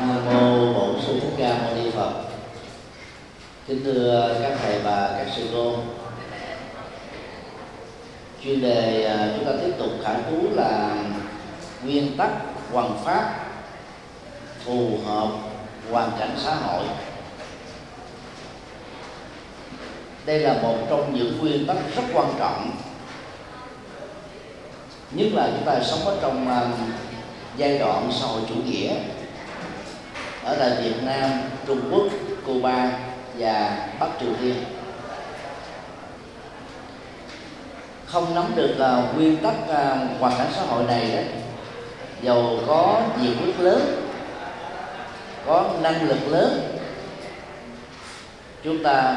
Nam mô Bổn Sư Thích Ca Mâu Ni Phật. Kính thưa các thầy và các sư cô. Chuyên đề à, chúng ta tiếp tục khảo cứu là nguyên tắc hoàn pháp phù hợp hoàn cảnh xã hội. Đây là một trong những nguyên tắc rất quan trọng, nhất là chúng ta sống ở trong à, giai đoạn xã hội chủ nghĩa ở tại Việt Nam, Trung Quốc, Cuba và Bắc Triều Tiên. Không nắm được uh, nguyên tắc uh, hoàn cảnh xã hội này đó giàu có nhiều huyết lớn có năng lực lớn chúng ta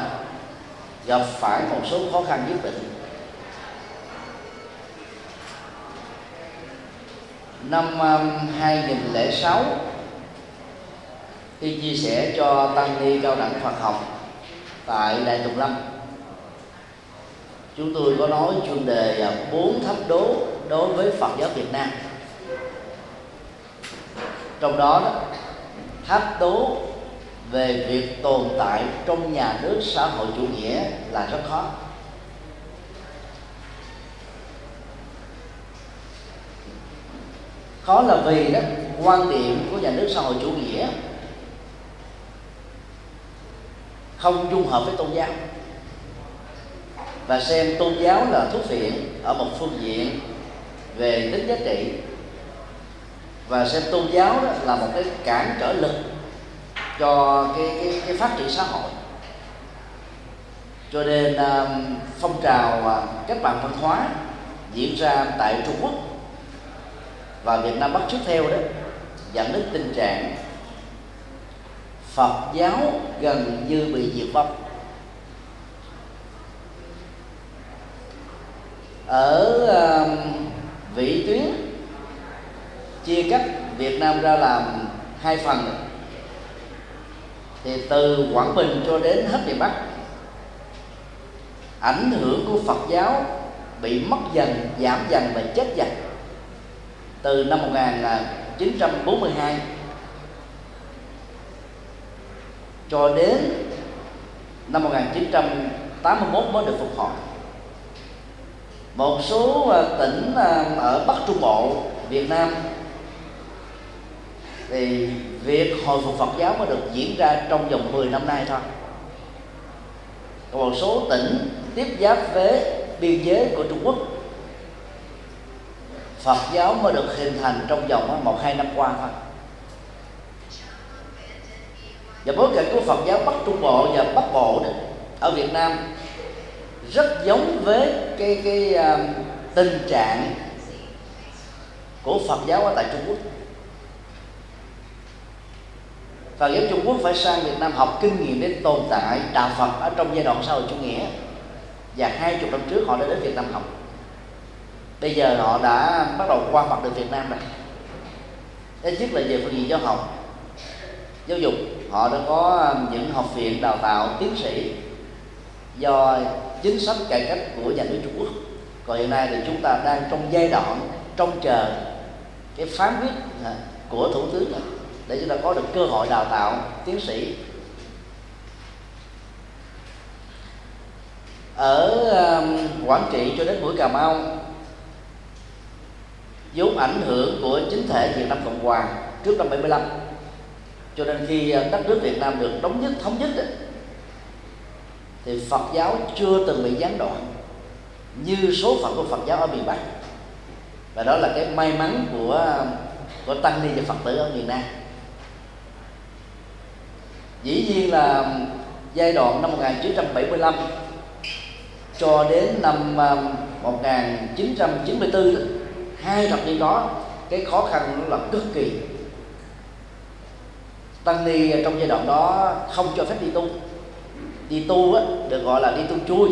gặp phải một số khó khăn nhất định. Năm à, 2006 khi chia sẻ cho tăng ni cao đẳng Phật học tại Đại Tùng Lâm chúng tôi có nói chuyên đề bốn thách đố đối với Phật giáo Việt Nam. Trong đó, đó thách đố về việc tồn tại trong nhà nước xã hội chủ nghĩa là rất khó. Khó là vì đó quan điểm của nhà nước xã hội chủ nghĩa không dung hợp với tôn giáo. Và xem tôn giáo là thuốc phiện ở một phương diện về tính giá trị. Và xem tôn giáo đó là một cái cản trở lực cho cái, cái, cái phát triển xã hội. Cho nên um, phong trào um, cách mạng văn hóa diễn ra tại Trung Quốc và Việt Nam bắt trước theo đó dẫn đến tình trạng Phật giáo gần như bị diệt vong. Ở uh, vĩ tuyến chia cắt Việt Nam ra làm hai phần. Thì từ Quảng Bình cho đến hết miền Bắc ảnh hưởng của Phật giáo bị mất dần giảm dần và chết dần. Từ năm 1942 cho đến năm 1981 mới được phục hồi. Một số à, tỉnh à, ở Bắc Trung Bộ, Việt Nam, thì việc hồi phục Phật giáo mới được diễn ra trong vòng 10 năm nay thôi. Còn một số tỉnh tiếp giáp với biên giới của Trung Quốc, Phật giáo mới được hình thành trong vòng à, một, hai năm qua thôi và bối cảnh của Phật giáo Bắc Trung Bộ và Bắc Bộ đó, ở Việt Nam rất giống với cái cái uh, tình trạng của Phật giáo ở tại Trung Quốc. Phật giáo Trung Quốc phải sang Việt Nam học kinh nghiệm để tồn tại đạo Phật ở trong giai đoạn sau chủ nghĩa. Và hai chục năm trước họ đã đến Việt Nam học. Bây giờ họ đã bắt đầu qua mặt được Việt Nam rồi. Thứ nhất là về phương diện giáo học giáo dục họ đã có um, những học viện đào tạo tiến sĩ do chính sách cải cách của nhà nước Trung Quốc. Còn hiện nay thì chúng ta đang trong giai đoạn trông chờ cái phán quyết à, của thủ tướng này để chúng ta có được cơ hội đào tạo tiến sĩ. Ở um, Quảng Trị cho đến mũi Cà Mau vốn ảnh hưởng của chính thể Việt Nam Cộng Hòa trước năm 75 cho nên khi à, đất nước Việt Nam được đóng nhất, thống nhất thì Phật giáo chưa từng bị gián đoạn như số phận của Phật giáo ở miền Bắc. Và đó là cái may mắn của của tăng ni và Phật tử ở miền Nam. Dĩ nhiên là giai đoạn năm 1975 cho đến năm 1994 hai thập niên đó, cái khó khăn nó là cực kỳ tăng ni trong giai đoạn đó không cho phép đi tu. Đi tu á, được gọi là đi tu chui.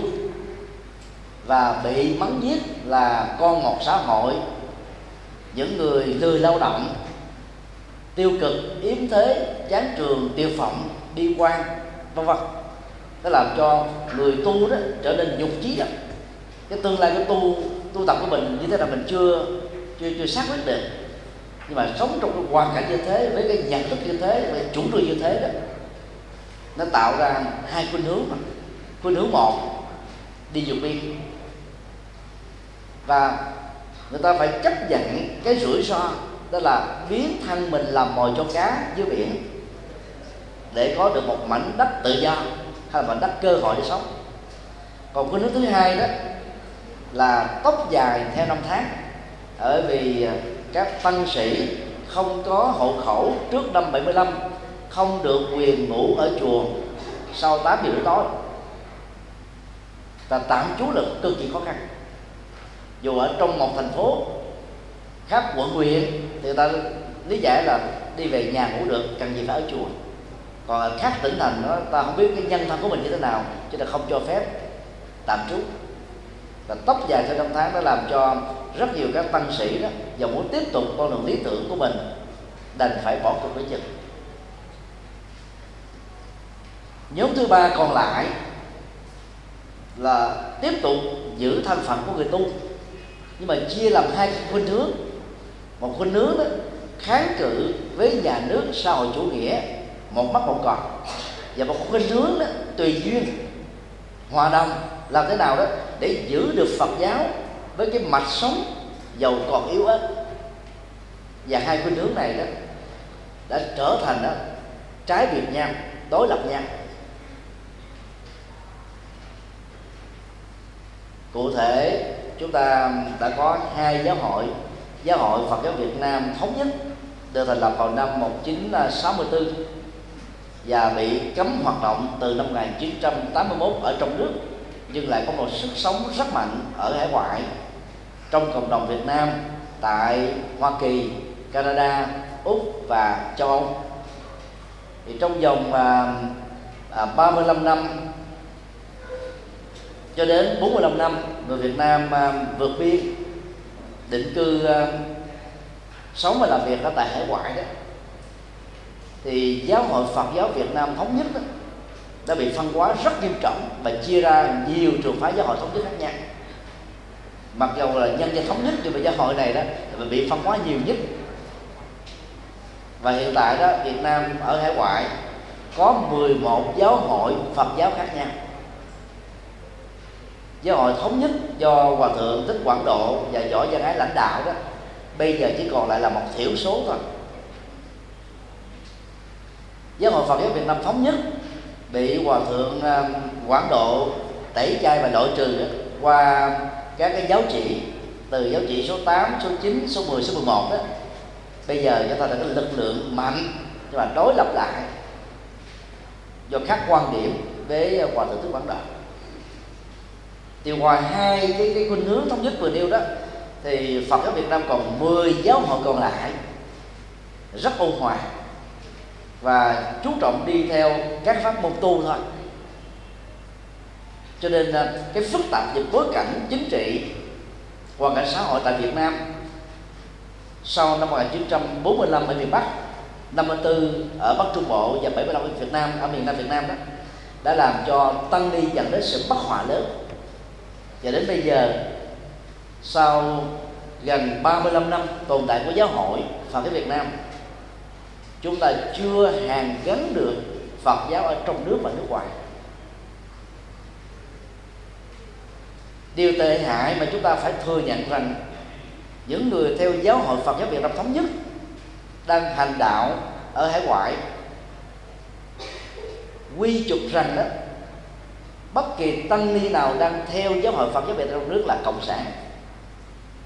Và bị mắng giết là con ngọt xã hội. Những người lười lao động tiêu cực yếm thế chán trường tiêu phẩm đi quan vân vân. Nó làm cho người tu đó trở nên nhục chí à. cái tương lai của tu tu tập của mình như thế là mình chưa chưa chưa xác quyết được nhưng mà sống trong cái hoàn cảnh như thế, với cái nhận thức như thế, với chủ trương như thế đó, nó tạo ra hai khuynh hướng mà. Khuynh hướng một, đi vượt biên. Và người ta phải chấp nhận cái rủi ro, đó là biến thân mình làm mồi cho cá dưới biển, để có được một mảnh đất tự do hay là mảnh đất cơ hội để sống. Còn cái nước thứ hai đó là tóc dài theo năm tháng. Bởi vì à, các tăng sĩ không có hộ khẩu trước năm 75 không được quyền ngủ ở chùa sau 8 giờ tối. Và tạm trú là cực kỳ khó khăn. Dù ở trong một thành phố khác quận huyện, thì người ta lý giải là đi về nhà ngủ được, cần gì phải ở chùa. Còn ở khác tỉnh thành đó, ta không biết cái nhân thân của mình như thế nào cho nên không cho phép tạm trú. Và tóc dài theo năm tháng đã làm cho rất nhiều các tăng sĩ đó và muốn tiếp tục con đường lý tưởng của mình, đành phải bỏ cuộc với chừng. Nhóm thứ ba còn lại là tiếp tục giữ thân phận của người tu. Nhưng mà chia làm hai khuynh hướng. Một khuynh hướng đó, kháng cự với nhà nước xã hội chủ nghĩa, một mắt một còn. Và một khuynh hướng đó, tùy duyên, hòa đồng, làm thế nào đó để giữ được Phật giáo với cái mạch sống giàu còn yếu ớt. Và hai khuynh hướng này đó đã trở thành đó trái biệt nhau, đối lập nhau. Cụ thể, chúng ta đã có hai giáo hội. Giáo hội Phật giáo Việt Nam thống nhất, được thành lập vào năm 1964 và bị cấm hoạt động từ năm 1981 ở trong nước, nhưng lại có một sức sống rất mạnh ở hải ngoại trong cộng đồng Việt Nam tại Hoa Kỳ, Canada, Úc và châu Âu. Thì trong vòng à, à, 35 năm cho đến 45 năm người Việt Nam à, vượt biên định cư à, sống và làm việc ở tại hải ngoại đó thì giáo hội Phật giáo Việt Nam thống nhất đó, đã bị phân hóa rất nghiêm trọng và chia ra nhiều trường phái giáo hội thống nhất khác nhau mặc dù là nhân dân thống nhất nhưng mà giáo hội này đó bị phân hóa nhiều nhất. Và hiện tại đó Việt Nam ở hải ngoại có 11 giáo hội Phật giáo khác nhau. Giáo hội thống nhất do hòa thượng thích quảng độ và võ văn ái lãnh đạo đó. Bây giờ chỉ còn lại là một thiểu số thôi. Giáo hội phật giáo việt nam thống nhất bị hòa thượng um, quảng độ tẩy chay và loại trừ đó, qua các cái giáo trị từ giáo trị số 8, số 9, số 10, số 11 đó bây giờ chúng ta là cái lực lượng mạnh nhưng mà đối lập lại. Do khác quan điểm với hòa thượng thích quảng đạo. Thì ngoài hai cái cái khuynh hướng thống nhất vừa nêu đó thì Phật giáo Việt Nam còn 10 giáo hội còn lại rất ôn hòa và chú trọng đi theo các pháp môn tu thôi cho nên à, cái phức tạp về bối cảnh chính trị, hoàn cảnh xã hội tại Việt Nam sau năm 1945 ở miền Bắc 54 ở Bắc Trung Bộ và 75 ở Việt Nam, ở miền Nam Việt Nam đó, đã làm cho tăng ni dẫn đến sự bất hòa lớn. Và đến bây giờ, sau gần 35 năm tồn tại của giáo hội Phật giáo Việt Nam, chúng ta chưa hàn gắn được Phật giáo ở trong nước và nước ngoài. Điều tệ hại mà chúng ta phải thừa nhận rằng những người theo giáo hội Phật giáo Việt Nam thống nhất đang hành đạo ở hải ngoại quy chụp rằng đó, bất kỳ tăng ni nào đang theo giáo hội Phật giáo Việt Nam trong nước là cộng sản,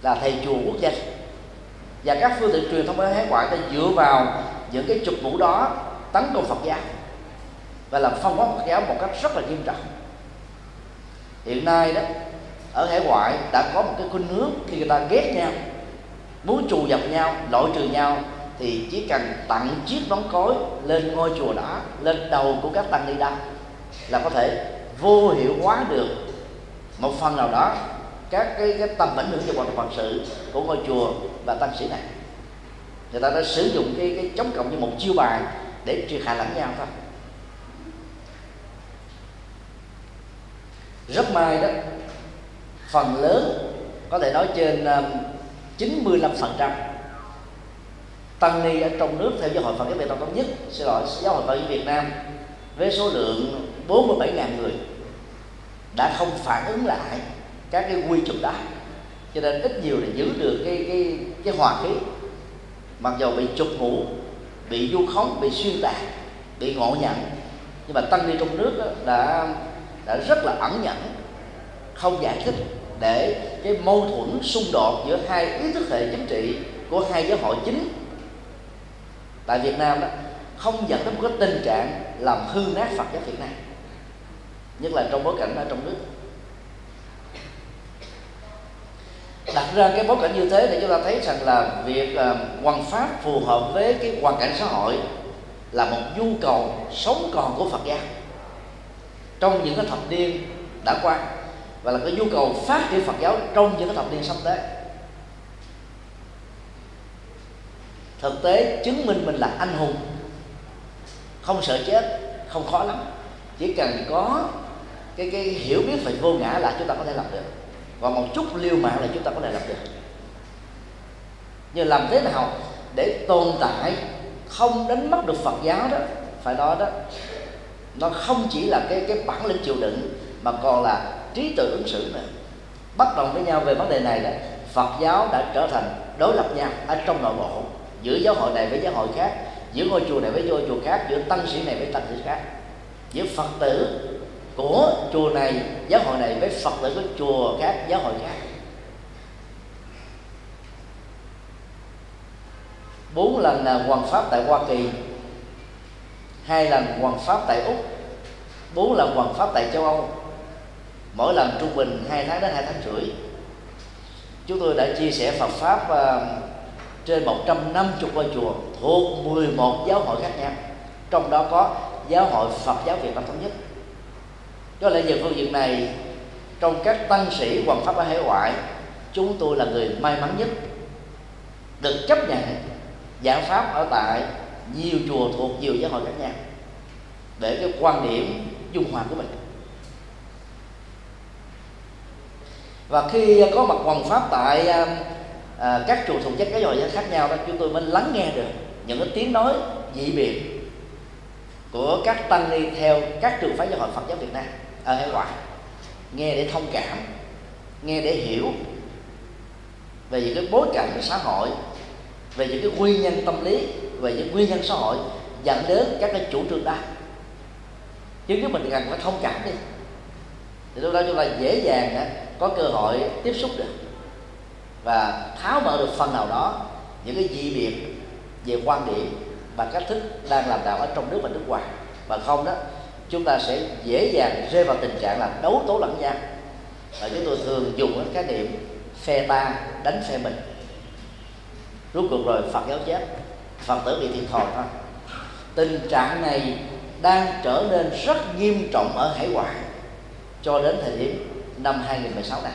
là thầy chùa quốc danh và các phương tiện truyền thông ở hải ngoại ta dựa vào những cái trục mũ đó tấn công Phật giáo và làm phân hóa Phật giáo một cách rất là nghiêm trọng. Hiện nay đó ở hải ngoại đã có một cái khuynh hướng khi người ta ghét nhau muốn trù dập nhau loại trừ nhau thì chỉ cần tặng chiếc nón cối lên ngôi chùa đó lên đầu của các tăng ni đa là có thể vô hiệu hóa được một phần nào đó các cái, cái tầm ảnh hưởng về hoạt động phật sự của ngôi chùa và tăng sĩ này. Người ta đã sử dụng cái cái chống cộng như một chiêu bài để triệt hạ lẫn nhau thôi. Rất may đó phần lớn, có thể nói trên um, 95% tăng ni ở trong nước theo giáo hội Phật giáo Việt Nam thống nhất xin lỗi giáo hội Phật giáo Việt Nam với số lượng 47.000 người đã không phản ứng lại các cái quy chụp đó. Cho nên ít nhiều là giữ được cái cái cái hòa khí. Mặc dù bị chụp ngủ bị du khống, bị xuyên tạc, bị ngộ nhận, nhưng mà tăng ni trong nước đó đã đã rất là ẩn nhẫn không giải thích để cái mâu thuẫn xung đột giữa hai ý thức hệ chính trị của hai giáo hội chính tại Việt Nam đó không dẫn đến một cái tình trạng làm hư nát Phật giáo Việt Nam nhất là trong bối cảnh ở trong nước. Đặt ra cái bối cảnh như thế để chúng ta thấy rằng là việc à, uh, hoàn pháp phù hợp với cái hoàn cảnh xã hội là một nhu cầu sống còn của Phật giáo trong những cái thập niên đã qua và là cái nhu cầu phát triển Phật giáo trong những cái thập niên sắp tới. Thực tế chứng minh mình là anh hùng, không sợ chết, không khó lắm. Chỉ cần có cái cái hiểu biết về vô ngã là chúng ta có thể làm được. Và một chút liêu mạng là chúng ta có thể làm được. Nhưng làm thế nào để tồn tại không đánh mất được Phật giáo đó, phải nói đó, nó không chỉ là cái cái bản lĩnh chịu đựng, mà còn là trí tuệ ứng xử này. Bất đồng với nhau về vấn đề này đó Phật giáo đã trở thành đối lập nhau ở trong nội bộ, giữa giáo hội này với giáo hội khác, giữa ngôi chùa này với ngôi chùa khác, giữa tăng sĩ này với tăng sĩ khác. Giữa phật tử của chùa này, giáo hội này với phật tử của chùa khác, giáo hội khác. Bốn lần là hoàng pháp tại hoa kỳ, hai lần hoàng pháp tại úc, bốn lần hoàng pháp tại châu âu mỗi lần trung bình hai tháng đến hai tháng rưỡi chúng tôi đã chia sẻ Phật pháp uh, trên 150 ngôi chùa thuộc 11 giáo hội khác nhau. Trong đó có giáo hội Phật giáo Việt Nam thống nhất. Do lẽ về phương diện này trong các tăng sĩ hoàng pháp ở hải ngoại chúng tôi là người may mắn nhất được chấp nhận giảng pháp ở tại nhiều chùa thuộc nhiều giáo hội khác nhau. Để cái quan điểm dung hòa của mình. Và khi có mặt hoàng pháp tại à, à các chùa thuộc chất các giáo khác nhau đó chúng tôi mới lắng nghe được những cái tiếng nói dị biệt của các tăng ni theo các trường phái giáo hội Phật giáo Việt Nam à, ở hải ngoại nghe để thông cảm nghe để hiểu về những cái bối cảnh của xã hội về những cái nguyên nhân tâm lý về những nguyên nhân xã hội dẫn đến các cái chủ trương đó. Chứ nếu mình cần phải thông cảm đi thì lúc đó chúng ta dễ dàng có cơ hội tiếp xúc được và tháo mở được phần nào đó những cái dị biệt về quan điểm và cách thức đang làm đạo ở trong nước và nước ngoài. Và không đó, chúng ta sẽ dễ dàng rơi vào tình trạng là đấu tố lẫn nhau. Và chúng tôi thường dùng cái niệm phe ta đánh phe mình. Rốt cuộc rồi, phật giáo chết phật tử bị thiệt thòi thôi. Tình trạng này đang trở nên rất nghiêm trọng ở hải ngoại cho đến thời điểm năm 2016 này.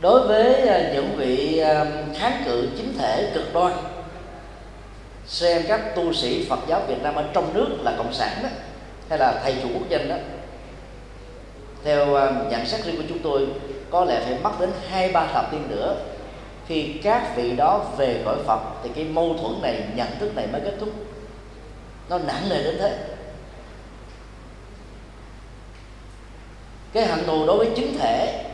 Đối với à, những vị à, kháng cự chính thể cực đoan, xem các tu sĩ Phật giáo Việt Nam ở trong nước là cộng sản đó, hay là thầy chủ quốc dân đó, theo à, nhận xét riêng của chúng tôi, có lẽ phải mất đến hai, ba thập niên nữa khi các vị đó về cõi Phật, thì cái mâu thuẫn này, nhận thức này mới kết thúc. Nó nặng nề đến thế. Cái hạnh thù đối với chính thể,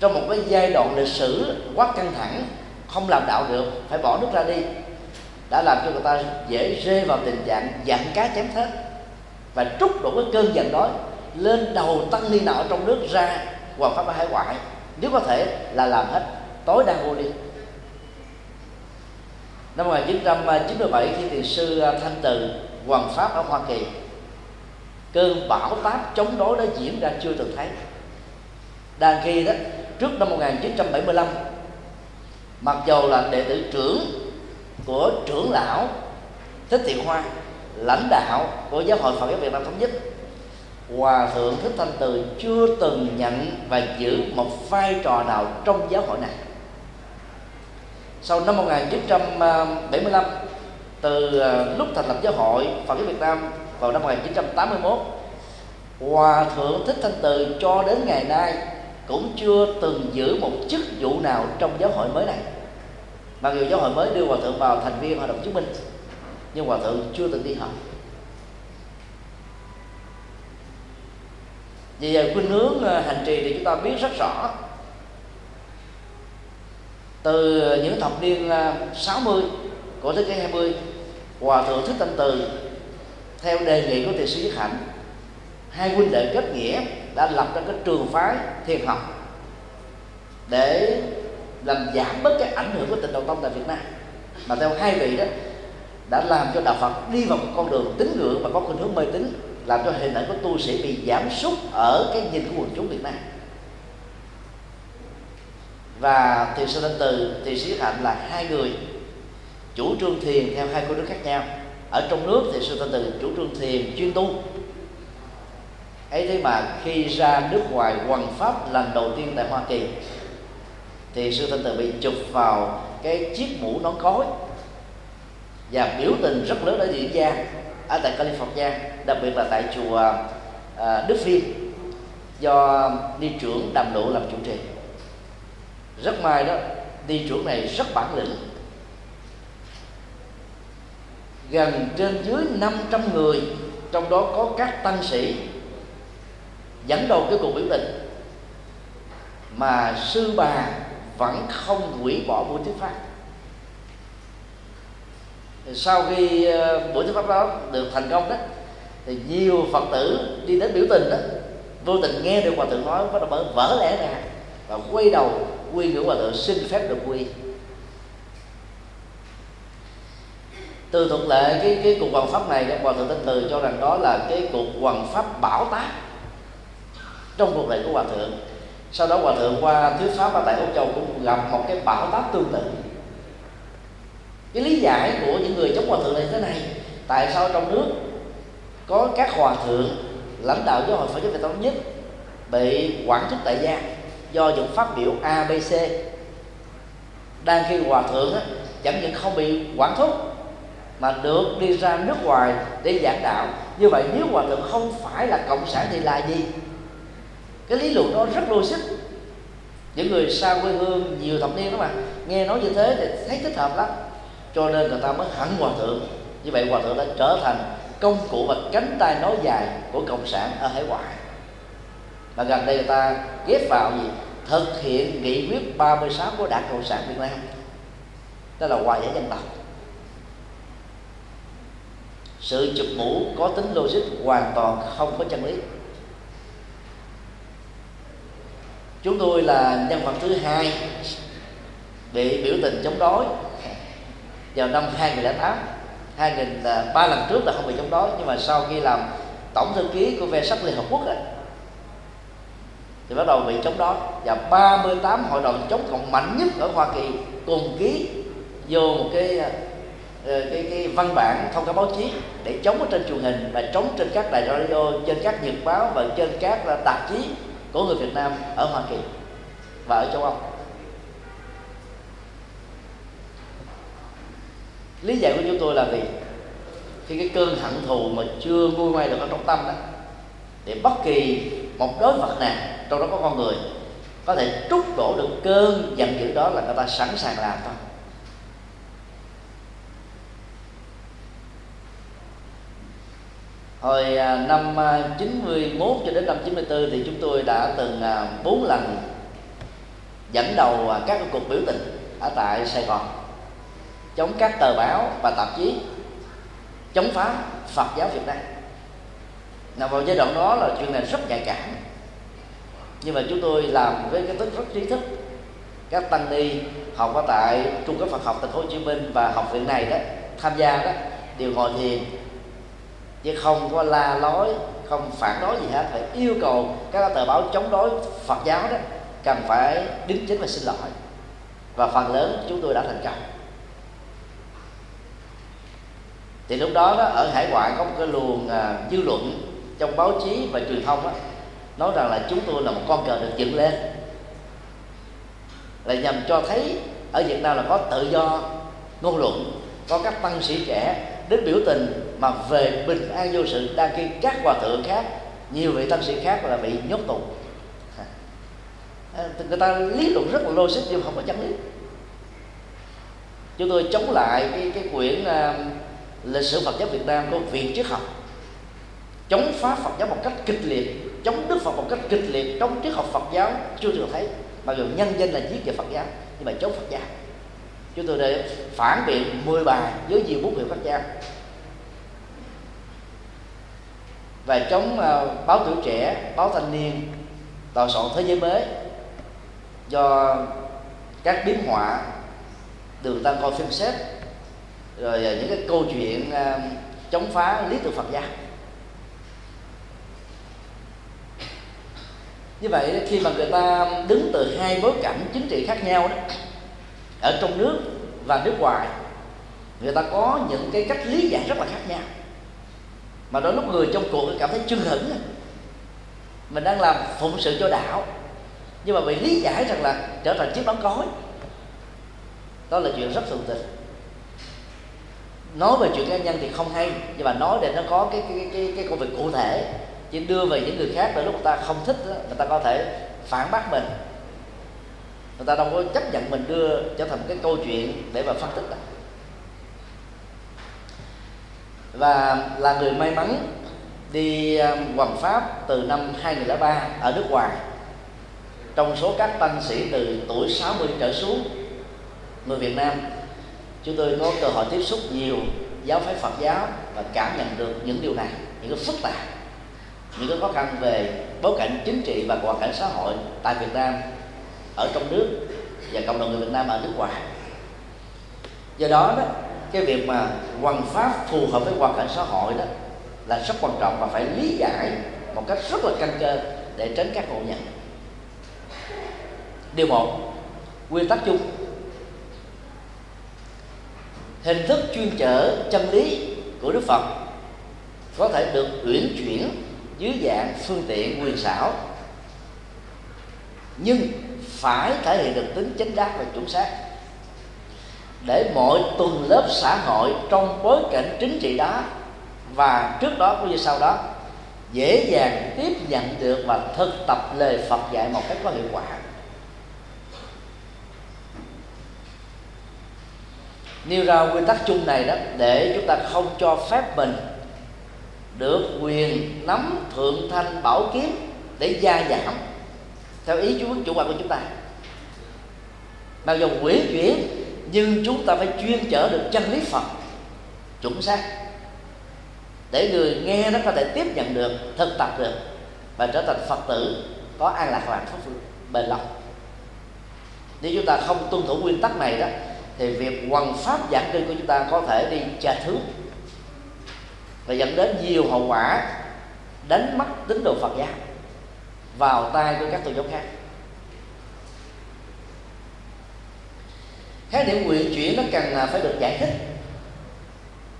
trong một cái giai đoạn lịch sử quá căng thẳng, không làm đạo được, phải bỏ nước ra đi, đã làm cho người ta dễ rơi vào tình trạng giận cá chém thớt. Và trút đủ cái cơn giận đó lên đầu tăng ni nào ở trong nước ra, hoàng pháp hải ngoại nếu có thể là làm hết, tối đa vô đi năm 1997 khi thiền sư à, Thanh Từ, hoàng pháp ở Hoa Kỳ cơn bão táp chống đối đã diễn ra chưa từng thấy. Đang khi đó, trước năm 1975 mặc dầu là đệ tử trưởng của trưởng lão thích thiện hoa, lãnh đạo của giáo hội phật giáo việt nam thống nhất, hòa thượng thích thanh từ chưa từng nhận và giữ một vai trò nào trong giáo hội này. Sau năm 1975 từ à, lúc thành lập giáo hội Phật giáo Việt Nam vào năm 1981 Hòa thượng Thích Thanh Từ cho đến ngày nay cũng chưa từng giữ một chức vụ nào trong giáo hội mới này. Mặc dù giáo hội mới đưa hòa thượng vào thành viên hội đồng chứng minh, nhưng hòa thượng chưa từng đi học. Vì vậy, khuynh hướng ờ, hành trì thì chúng ta biết rất rõ. Từ những thập niên ờ, 60 của thế kỷ 20 hòa thượng thích thanh từ theo đề nghị của thiền sư Nhất Hạnh, hai huynh đệ kết nghĩa đã lập ra cái trường phái thiền học để làm giảm bớt cái ảnh hưởng của tịnh độ tông tại Việt Nam. Mà theo hai vị đó, đã làm cho đạo Phật đi vào một con đường tín ngưỡng và có khuynh hướng mê tín, làm cho hình ảnh của tu sĩ bị giảm sút ở cái nhìn của quần chúng Việt Nam. Và thiền sư Linh Từ, thiền sĩ Hạnh là hai người chủ trương thiền theo hai con đường khác nhau ở trong nước thì sư Thanh Từ chủ trương thiền chuyên tu. Ấy thế mà khi ra nước ngoài hoàng pháp lần đầu tiên tại Hoa Kỳ thì sư Thanh Từ bị chụp vào cái chiếc mũ nón cối và biểu tình rất lớn ở diễn ra ở tại California đặc biệt là tại chùa à, Đức Phiên do ni trưởng Đàm độ làm chủ trì. Rất may đó ni trưởng này rất bản lĩnh gần trên dưới 500 người, trong đó có các tăng sĩ dẫn đầu cái cuộc biểu tình, mà sư bà vẫn không hủy bỏ buổi thuyết pháp. Sau khi ờ, buổi thuyết pháp đó được thành công đó, thì nhiều phật tử đi đến biểu tình đó, vô tình nghe được hòa thượng nói, bắt đầu vỡ lẽ ra và quay đầu quy ngưỡng hòa thượng xin phép được quy. Từ thuận lệ cái cái cuộc hoàng pháp này các hòa thượng tinh từ cho rằng đó là cái cuộc hoàng pháp bảo tác. Trong cuộc đời của hòa thượng. Sau đó hòa thượng qua thuyết pháp ở tại úc châu cũng gặp một cái bảo tác tương tự. Cái lý giải của những người chống hòa thượng này thế này tại sao trong nước có các hòa thượng lãnh đạo giáo hội phật giáo việt nam nhất bị quản thúc tại gia do những phát biểu a b c? Đang khi hòa thượng á, chẳng những không bị quản thúc mà được đi ra nước ngoài để giảng đạo. Như vậy nếu hòa thượng không phải là cộng sản thì là gì? Cái lý luận đó rất logic. Những người xa quê hương, nhiều thập niên đó mà, nghe nói như thế thì thấy thích hợp lắm. Cho nên người ta mới hẳn hòa thượng. Như vậy hòa thượng đã trở thành công cụ và cánh tay nói dài của cộng sản ở hải ngoại. Và gần đây người ta ghép vào gì? Thực hiện nghị quyết 36 của đảng cộng sản việt nam. Đó là hòa giải dân tộc sự chụp mũ có tính logic hoàn toàn không có chân lý. Chúng tôi là nhân vật thứ hai bị biểu tình chống đối vào năm 2008 2000 là ba lần trước là không bị chống đối nhưng mà sau khi làm tổng thư ký của ve sắc liên hợp quốc ấy, thì bắt đầu bị chống đối. Và 38 hội đồng chống cộng mạnh nhất ở Hoa Kỳ cùng ký vô một cái Ờ, cái cái văn bản thông cáo báo chí để chống ở trên truyền hình và chống trên các đài radio, trên các nhật báo và trên các ờ, tạp chí của người Việt Nam ở Hoa Kỳ và ở châu Âu. Lý giải của chúng tôi là vì khi cái cơn hận thù mà chưa nguôi ngoai được ở trong tâm đó, thì bất kỳ một đối vật nào trong đó có con người có thể trút đổ được cơn giận dữ đó là người ta sẵn sàng làm thôi. Hồi à, năm à, 91 cho đến năm 94 thì chúng tôi đã từng à, bốn lần dẫn đầu các cuộc biểu tình ở tại Sài Gòn. Chống các tờ báo và tạp chí, chống phá Phật giáo Việt Nam. Nào, vào giai đoạn đó là chuyện này rất nhạy cảm. Nhưng mà chúng tôi làm với cái tính rất trí thức. Các tăng ni học ở tại trung cấp Phật học thành phố Hồ Chí Minh và học viện này đó, tham gia đó, đều ngồi thiền chứ không có la lối không phản đối gì hết phải yêu cầu các tờ báo chống đối Phật giáo đó cần phải đính chính và xin lỗi. Và phần lớn chúng tôi đã thành công. Thì lúc đó, đó ở hải ngoại có một cái luồng à, dư luận trong báo chí và truyền thông đó, nói rằng là chúng tôi là một con cờ được dựng lên. Là nhằm cho thấy ở Việt Nam là có tự do ngôn luận có các tăng sĩ trẻ đến biểu tình mà về bình an vô sự đang khi các hòa thượng khác nhiều vị tăng sĩ khác là bị nhốt tù. À, người ta lý luận rất là logic nhưng không có chân lý. Chúng tôi chống lại cái cái quyển uh, lịch sử Phật giáo Việt Nam của viện triết học. Chống phá Phật giáo một cách kịch liệt chống Đức Phật một cách kịch liệt chống triết học Phật giáo chưa từng thấy mà dù nhân danh là giết về Phật giáo nhưng mà chống Phật giáo. Chúng tôi đã phản biện 10 bài với nhiều bút hiệu khác nhau và chống ờ, báo tuổi trẻ, báo thanh niên, tòa soạn thế giới mới. Do các biến họa đường tăng coi phim xét rồi ờ, những cái câu chuyện ờ, chống phá lý tưởng Phật giáo như vậy khi mà người ta đứng từ hai bối cảnh chính trị khác nhau đó, ở trong nước và nước ngoài, người ta có những cái cách lý giải rất là khác nhau mà đôi lúc người trong cuộc cảm thấy chưng hửng mình đang làm phụng sự cho đạo. Nhưng mà bị lý giải rằng là trở thành chiếc bóng cối. Đó là chuyện rất thường tình. Nói về chuyện cá nhân thì không hay nhưng mà nói để nó có cái cái cái cái công việc cụ thể. Chỉ đưa về những người khác để lúc người ta không thích đó, người ta có thể phản bác mình. Người ta đâu có chấp nhận mình đưa trở thành cái câu chuyện để mà phân tích. đâu và là người may mắn đi ờ, hoàng pháp từ năm 2003 ở nước ngoài. Trong số các tăng sĩ từ tuổi 60 trở xuống người Việt Nam, chúng tôi có cơ hội tiếp xúc nhiều giáo phái Phật giáo và cảm nhận được những điều này, những cái phức tạp, những cái khó khăn về bối cảnh chính trị và hoàn cảnh xã hội tại Việt Nam, ở trong nước và cộng đồng người Việt Nam ở nước ngoài. Do đó đó cái việc mà hoàn pháp phù hợp với hoàn cảnh xã hội đó là rất quan trọng và phải lý giải một cách rất là căn cơ để tránh các ngộ nhận. Điều một, nguyên tắc chung. Hình thức chuyên chở chân lý của đức phật có thể được uyển chuyển dưới dạng phương tiện quyền xảo, nhưng phải thể hiện được tính chính xác và chuẩn xác để mọi tuần lớp xã hội trong bối cảnh chính trị đó và trước đó cũng như sau đó dễ dàng tiếp nhận được và thực tập lời Phật dạy một cách có hiệu quả. Nêu ra nguyên tắc chung này đó để chúng ta không cho phép mình được quyền nắm thượng thanh bảo kiếm để gia giảm theo ý chú chủ quan của chúng ta. Mặc dùng quyển chuyển nhưng chúng ta phải chuyên chở được chân lý phật. Chuẩn xác. Để người nghe nó có thể tiếp nhận được, thực tập được, và trở thành phật tử, có an lạc và hạnh phúc bền lòng. Nếu chúng ta không tuân thủ nguyên tắc này đó, thì việc hoằng pháp giảng kinh của chúng ta có thể đi chệch thứ. Và dẫn đến nhiều hậu quả đánh mất tín đồ Phật giáo vào tay của các tôn giáo khác. Khái niệm quyển chuyển nó cần phải được giải thích.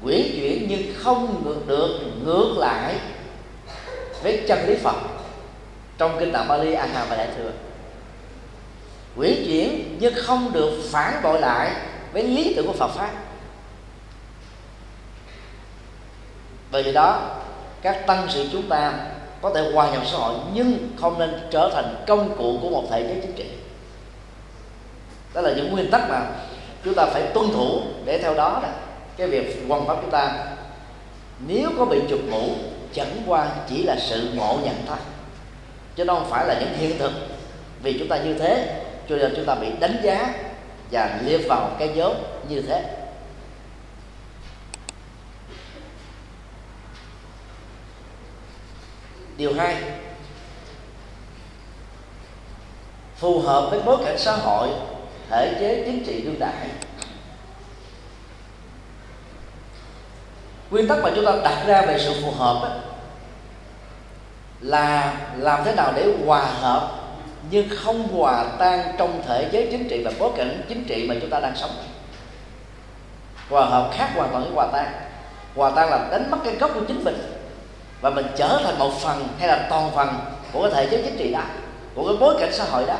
Quyển chuyển nhưng không được, được ngược lại với chân lý Phật. Trong kinh đạo Bali A Hàm và Đại thừa quyển chuyển nhưng không được phản bội lại với lý tưởng của Phật pháp. Bởi vì đó các tăng sĩ chúng ta có thể hòa nhập xã hội nhưng không nên trở thành công cụ của một thể chế chính trị đó là những nguyên tắc mà chúng ta phải tuân thủ để theo đó đó, cái việc quan pháp chúng ta. Nếu có bị chụp mũ, chẳng qua chỉ là sự ngộ nhận thôi, chứ không phải là những hiện thực. Vì chúng ta như thế, cho nên chúng ta bị đánh giá và liệt vào cái dấu như thế. Điều hai, phù hợp với bối cảnh xã hội thể chế chính trị đương đại. Nguyên tắc mà chúng ta đặt ra về sự phù hợp đó, là làm thế nào để hòa hợp nhưng không hòa tan trong thể chế chính trị và bối cảnh chính trị mà chúng ta đang sống. Hòa hợp khác hoàn toàn với hòa tan. Hòa tan là đánh mất cái gốc của chính mình và mình trở thành một phần hay là toàn phần của cái thể chế chính trị đó của cái bối cảnh xã hội đó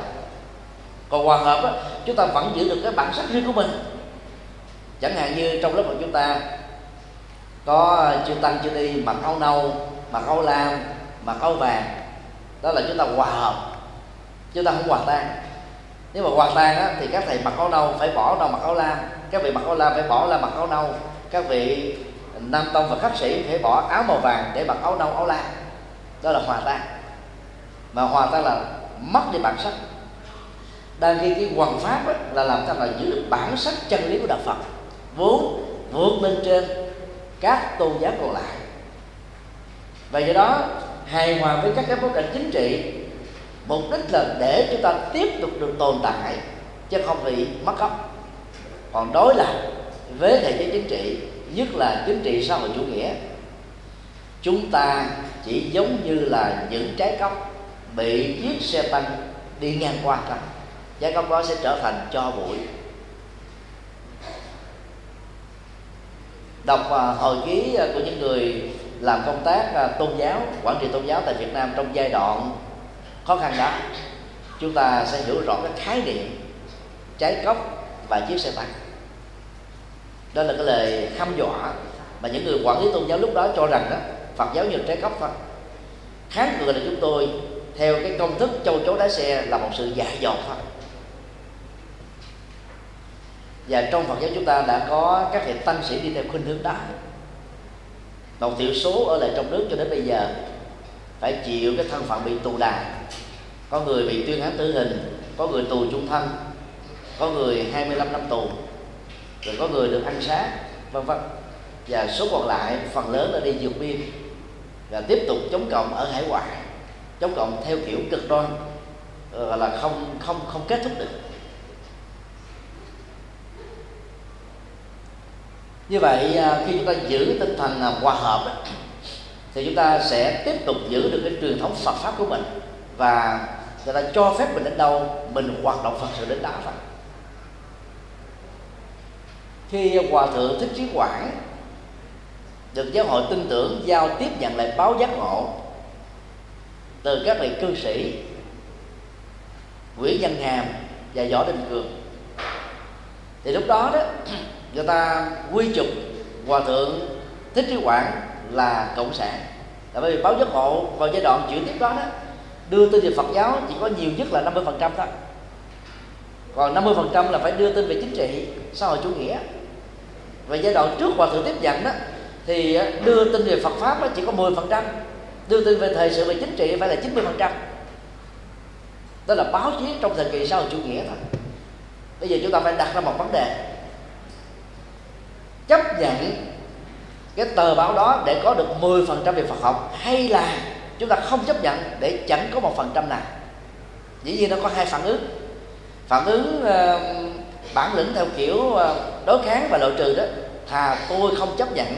còn hòa hợp á, chúng ta vẫn giữ được cái bản sắc riêng của mình. Chẳng hạn như trong lớp của chúng ta có ờ, chư tăng chư đi mặc áo nâu mặc áo lam mặc áo vàng. Đó là chúng ta hòa hợp. Chúng ta không hòa tan. Nếu mà hòa tan á, thì các thầy mặc áo nâu phải bỏ đâu mặc áo lam. Các vị mặc áo lam phải bỏ lam mặc áo nâu. Các vị nam tông và khắc sĩ phải bỏ áo màu vàng để mặc áo nâu áo lam. Đó là hòa tan. Mà hòa tan là mất đi bản sắc đang khi cái hoàn pháp ấy, là làm sao mà giữ được bản sắc chân lý của đạo phật. Vốn vượt lên trên các tôn giáo còn lại. Và do đó hài hòa với các cái bối cảnh chính trị mục đích là để chúng ta tiếp tục được tồn tại chứ không bị mất gốc. Còn đối lập với thể chế chính trị nhất là chính trị xã hội chủ nghĩa chúng ta chỉ giống như là những trái cốc bị chiếc xe tăng đi ngang qua thôi trái gốc đó sẽ trở thành cho bụi. Đọc à, hồi ký à, của những người làm công tác à, tôn giáo, quản trị tôn giáo tại Việt Nam trong giai đoạn khó khăn đó, chúng ta sẽ hiểu rõ cái khái niệm trái cốc và chiếc xe tăng. Đó là cái lời khăm dọa mà những người quản lý tôn giáo lúc đó cho rằng đó, Phật giáo như trái cốc thôi. Kháng cự là chúng tôi, theo cái công thức châu chấu đá xe là một sự dại dột thôi và trong Phật giáo chúng ta đã có các vị tăng sĩ đi theo khuynh hướng đó. Một thiểu số ở lại trong nước cho đến bây giờ phải chịu cái thân phận bị tù đài có người bị tuyên án tử hình, có người tù chung thân, có người 25 năm tù, rồi có người được ăn xá, vân vân. Và số còn lại, phần lớn là đi vượt biên và tiếp tục chống cộng ở hải ngoại, chống cộng theo kiểu cực đoan là không không không kết thúc được. Như vậy à, khi chúng ta giữ tinh thần à, hòa hợp thì chúng ta sẽ tiếp tục giữ được cái truyền thống Phật pháp của mình và người ta cho phép mình đến đâu, mình hoạt động Phật sự đến đó thôi. Khi hòa thượng thích trí quảng được giáo hội tin tưởng giao tiếp nhận lại báo giác ngộ từ các vị cư sĩ Nguyễn Văn Hàm và Võ Đình Cường, thì lúc đó đó người ta quy chụp hòa thượng thích trí quảng là cộng sản. Tại bởi vì báo giác ngộ vào giai đoạn chuyển tiếp đó đó, đưa tin về Phật giáo chỉ có nhiều nhất là 50% thôi. Còn 50% là phải đưa tin về chính trị, xã hội chủ nghĩa. Và giai đoạn trước hòa thượng tiếp nhận đó, thì à, đưa tin về Phật pháp nó chỉ có 10% đưa tin về thời sự về chính trị phải là 90% đó là báo chí trong thời kỳ xã hội chủ nghĩa thôi. Bây giờ chúng ta phải đặt ra một vấn đề chấp nhận cái tờ báo đó để có được 10% về Phật học hay là chúng ta không chấp nhận để chẳng có một phần trăm nào? Dĩ nhiên nó có hai phản ứng. Phản ứng uh, bản lĩnh theo kiểu uh, đối kháng và loại trừ đó thà tôi không chấp nhận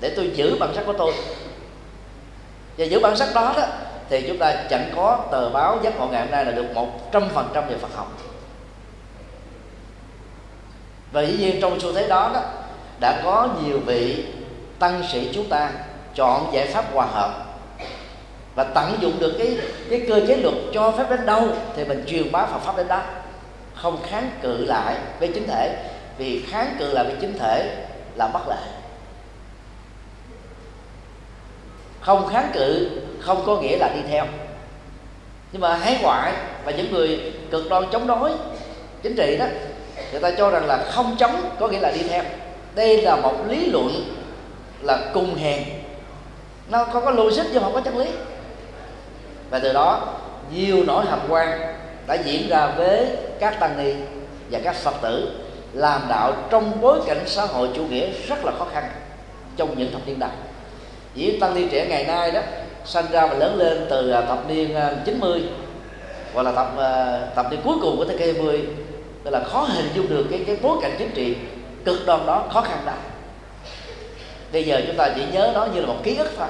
để tôi giữ bản sắc của tôi. Và giữ bản sắc đó đó thì chúng ta chẳng có tờ báo giác ngộ ngày hôm nay là được một trăm phần trăm về Phật học. Và dĩ nhiên trong xu thế đó đó đã có nhiều vị tăng sĩ chúng ta chọn giải pháp hòa hợp và tận dụng được cái cái cơ chế luật cho phép đến đâu thì mình truyền bá Phật pháp đến đó. Không kháng cự lại với chính thể. Vì kháng cự lại với chính thể là bất lợi. Không kháng cự không có nghĩa là đi theo. Nhưng mà hái ngoại và những người cực đoan chống đối chính trị đó, người ta cho rằng là không chống có nghĩa là đi theo đây là một lý luận là cùng hèn. Nó không có logic nhưng không có chân lý. Và từ đó, nhiều nỗi hàm quan đã diễn ra với các tăng ni và các phật tử, làm đạo trong bối cảnh xã hội chủ nghĩa rất là khó khăn trong những thập niên đầu. Chỉ tăng ni trẻ ngày nay đó sinh ra và lớn lên từ à, thập niên à, 90 hoặc là thập à, thập niên cuối cùng của thế kỷ 20 tức là khó hình dung được cái cái bối cảnh chính trị cực đoan đó khó khăn đó bây giờ chúng ta chỉ nhớ nó như là một ký ức thôi.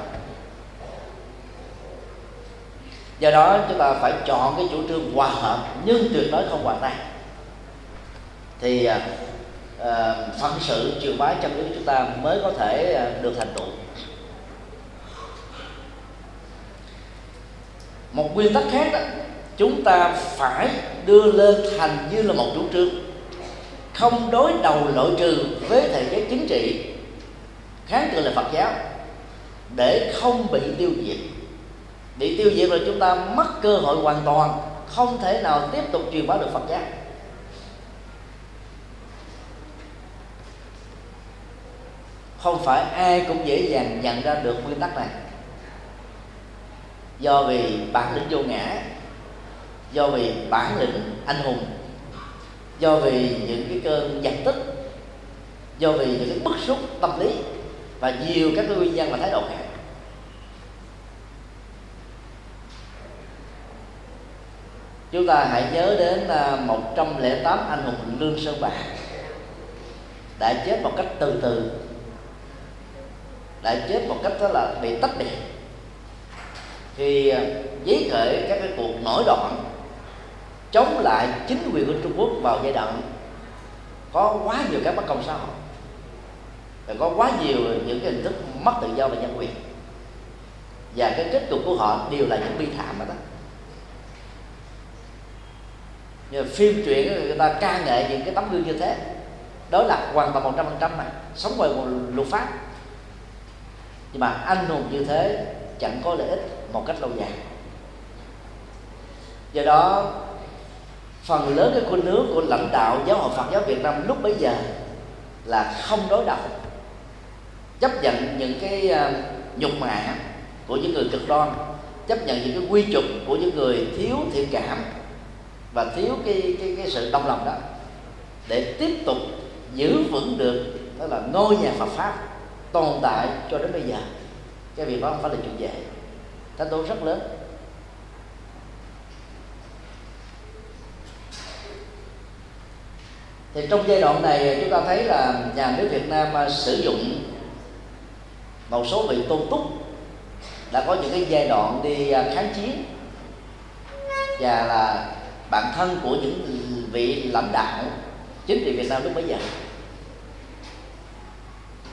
Do đó chúng ta phải chọn cái chủ trương hòa hợp nhưng tuyệt đối không hòa tan. Thì uh, phận sự trường bá chân lý của chúng ta mới có thể uh, được thành tựu. Một nguyên tắc khác đó chúng ta phải đưa lên thành như là một chủ trương không đối đầu loại trừ với thể chế chính trị, kháng cự là Phật giáo, để không bị tiêu diệt. Bị tiêu diệt rồi chúng ta mất cơ hội hoàn toàn, không thể nào tiếp tục truyền bá được Phật giáo. Không phải ai cũng dễ dàng nhận ra được nguyên tắc này. Do vì bản lĩnh vô ngã, do vì bản lĩnh anh hùng do vì những cái cơn giật tích do vì những cái bức xúc tâm lý và nhiều các cái nguyên nhân và thái độ khác. Chúng ta hãy nhớ đến à, 108 anh hùng lương sơn bạc đã chết một cách từ từ, đã chết một cách, đó là bị tách biệt. Khi à, giấy khởi các cái cuộc nổi loạn chống lại chính quyền của Trung Quốc vào giai đoạn có quá nhiều các bất công xã hội. Và có quá nhiều những cái hình thức mất tự do và nhân quyền. Và cái kết cục của họ đều là những bi thảm mà đó nhưng phim truyện người ta ca ngợi những cái tấm gương như thế. Đó là hoàn toàn một trăm phần trăm mà. Sống ngoài một luật pháp. Nhưng mà anh hùng như thế chẳng có lợi ích một cách lâu dài. Do đó phần lớn cái khuynh hướng của lãnh đạo giáo hội Phật giáo Việt Nam lúc bấy giờ là không đối đầu chấp nhận những cái à, nhục mạ của những người cực đoan chấp nhận những cái quy chuẩn của những người thiếu thiện cảm và thiếu cái cái, cái sự đồng lòng đó để tiếp tục giữ vững được đó là ngôi nhà Phật pháp tồn tại cho đến bây giờ. Cái việc đó không phải là chuyện dễ. Thách đố rất lớn. Thì trong giai đoạn này, chúng ta thấy là nhà nước Việt Nam à, sử dụng một số vị tôn túc đã có những cái giai đoạn đi à, kháng chiến và là bản thân của những vị lãnh đạo chính trị Việt Nam lúc bấy giờ.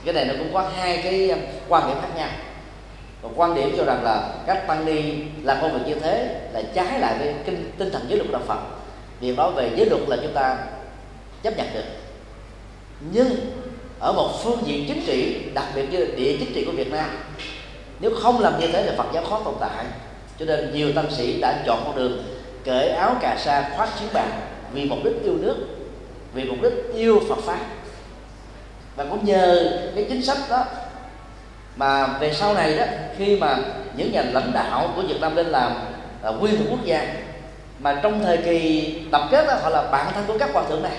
Cái này nó cũng có hai cái quan điểm khác nhau. Và quan điểm cho rằng là các tăng ni làm công việc như thế là trái lại với kinh, tinh thần giới luật của đạo Phật. Việc nói về giới luật là chúng ta chấp nhận được. Nhưng ở một phương diện chính trị đặc biệt như địa chính trị của Việt Nam nếu không làm như thế thì Phật giáo khó tồn tại. Cho nên nhiều tăng sĩ đã chọn con đường cởi áo cà sa khoác chiến bạc vì mục đích yêu nước vì mục đích yêu Phật pháp. Và cũng nhờ cái chính sách đó mà về sau này đó khi mà những nhà lãnh đạo của Việt Nam lên làm là nguyên thủ quốc gia mà trong thời kỳ tập kết đó, họ là bạn thân của các hòa thượng này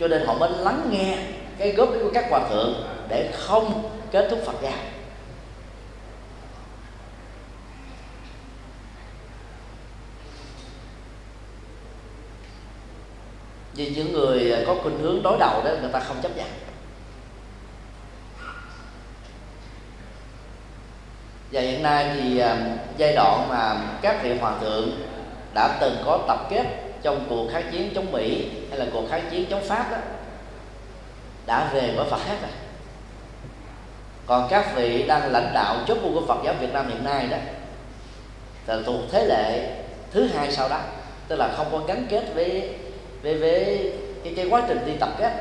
cho nên họ mới lắng nghe cái góp ý của các hòa thượng để không kết thúc Phật giáo vì những người có khuynh hướng đối đầu đó, người ta không chấp nhận. Và hiện nay thì à, giai đoạn mà các vị hòa thượng đã từng có tập kết trong cuộc kháng chiến chống mỹ hay là cuộc kháng chiến chống pháp đó đã về với phật khác rồi. Còn các vị đang lãnh đạo chốt bu của phật giáo việt nam hiện nay đó là thuộc thế lệ thứ hai sau đó tức là không có gắn kết với với với cái, cái quá trình đi tập kết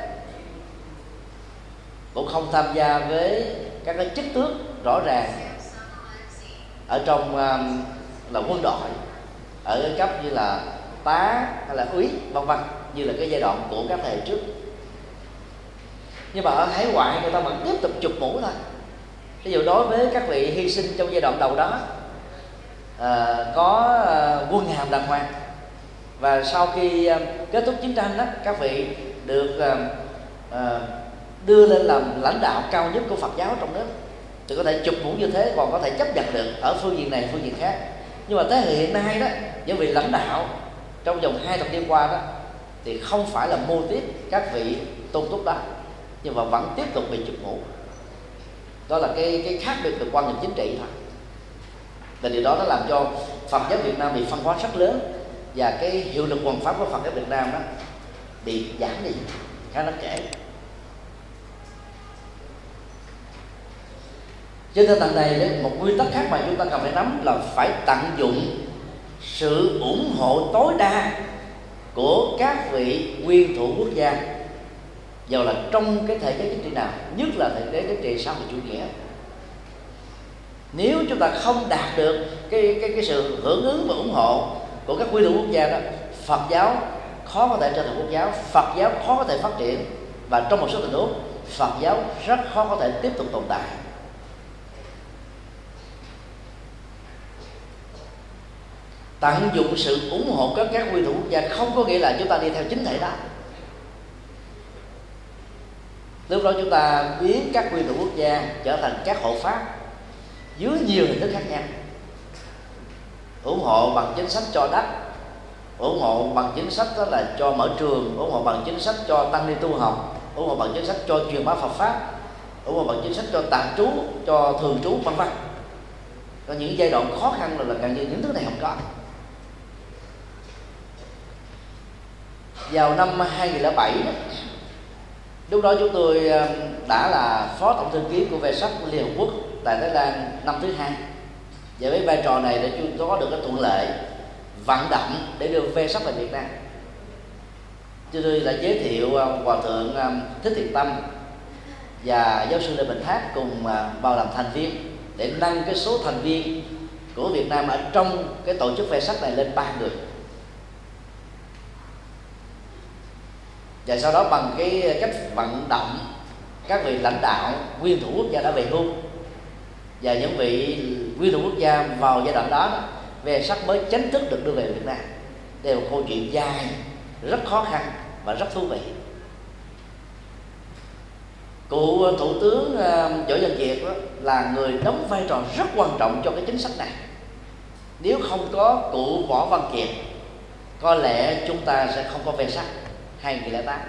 cũng không tham gia với các cái chức tước rõ ràng ở trong um, là quân đội ở cái cấp như là tá hay là úy vân vân như là cái giai đoạn của các thầy trước. Nhưng mà ở hải ngoại người ta vẫn tiếp tục chụp mũ thôi. Ví dụ đối với các vị hy sinh trong giai đoạn đầu đó à, có à, quân hàm đàng hoàng. Và sau khi à, kết thúc chiến tranh đó các vị được à, à, đưa lên làm lãnh đạo cao nhất của Phật giáo trong nước. Thì có thể chụp mũ như thế còn có thể chấp nhận được ở phương diện này phương diện khác. Nhưng mà thế hệ hiện nay đó những vị lãnh đạo trong vòng hai thập niên qua đó, thì không phải là mô tiếp các vị tôn túc đó, nhưng mà vẫn tiếp tục bị chụp mũ. Đó là cái cái khác biệt về quan niệm chính trị thôi. Và điều đó nó làm cho Phật giáo Việt Nam bị phân hóa rất lớn, và cái hiệu lực hoàn pháp của Phật giáo Việt Nam đó bị giảm đi, khá đáng kể trên tinh thần này một nguyên tắc khác mà chúng ta cần phải nắm là phải tận dụng sự ủng hộ tối đa của các vị nguyên thủ quốc gia. Dầu là trong cái thể chế chính trị nào, nhất là thể chế chính trị xã hội chủ nghĩa. Nếu chúng ta không đạt được cái cái cái sự hưởng ứng và ủng hộ của các quy thủ quốc gia đó, Phật giáo khó có thể trở thành quốc giáo, Phật giáo khó có thể phát triển và trong một số tình huống, Phật giáo rất khó có thể tiếp tục tồn tại. Tận dụng sự ủng hộ các các quy thủ quốc gia không có nghĩa là chúng ta đi theo chính thể đó. Lúc đó chúng ta biến các quy thủ quốc gia trở thành các hộ pháp dưới nhiều hình thức khác nhau. Ủng hộ bằng chính sách cho đất ủng hộ bằng chính sách đó là cho mở trường ủng hộ bằng chính sách cho tăng ni tu học ủng hộ bằng chính sách cho truyền bá Phật pháp ủng hộ bằng chính sách cho tạm trú cho thường trú vân vân. Có những giai đoạn khó khăn là, là gần như những thứ này không có. Vào năm 2007 lúc đó chúng tôi ờ, đã là phó tổng thư ký của Vesak liên hợp quốc tại thái lan năm thứ hai. Và với vai trò này để chúng tôi có được cái thuận lợi vận động để đưa Vesak về việt nam. Chúng tôi đã giới thiệu ờ, hòa thượng ờ, thích thiện tâm và giáo sư lê bình thác cùng bao vào làm thành viên để nâng cái số thành viên của việt nam ở trong cái tổ chức Vesak này lên ba người. Và sau đó bằng cái cách vận động các vị lãnh đạo nguyên thủ quốc gia đã về hưu. Và những vị nguyên thủ quốc gia vào giai đoạn đó, về sắc mới chính thức được đưa về Việt Nam đây là một câu chuyện dài rất khó khăn và rất thú vị. Cụ thủ tướng à, võ văn kiệt đó là người đóng vai trò rất quan trọng cho cái chính sách này. Nếu không có cụ võ văn kiệt có lẽ chúng ta sẽ không có ve sắc. 2008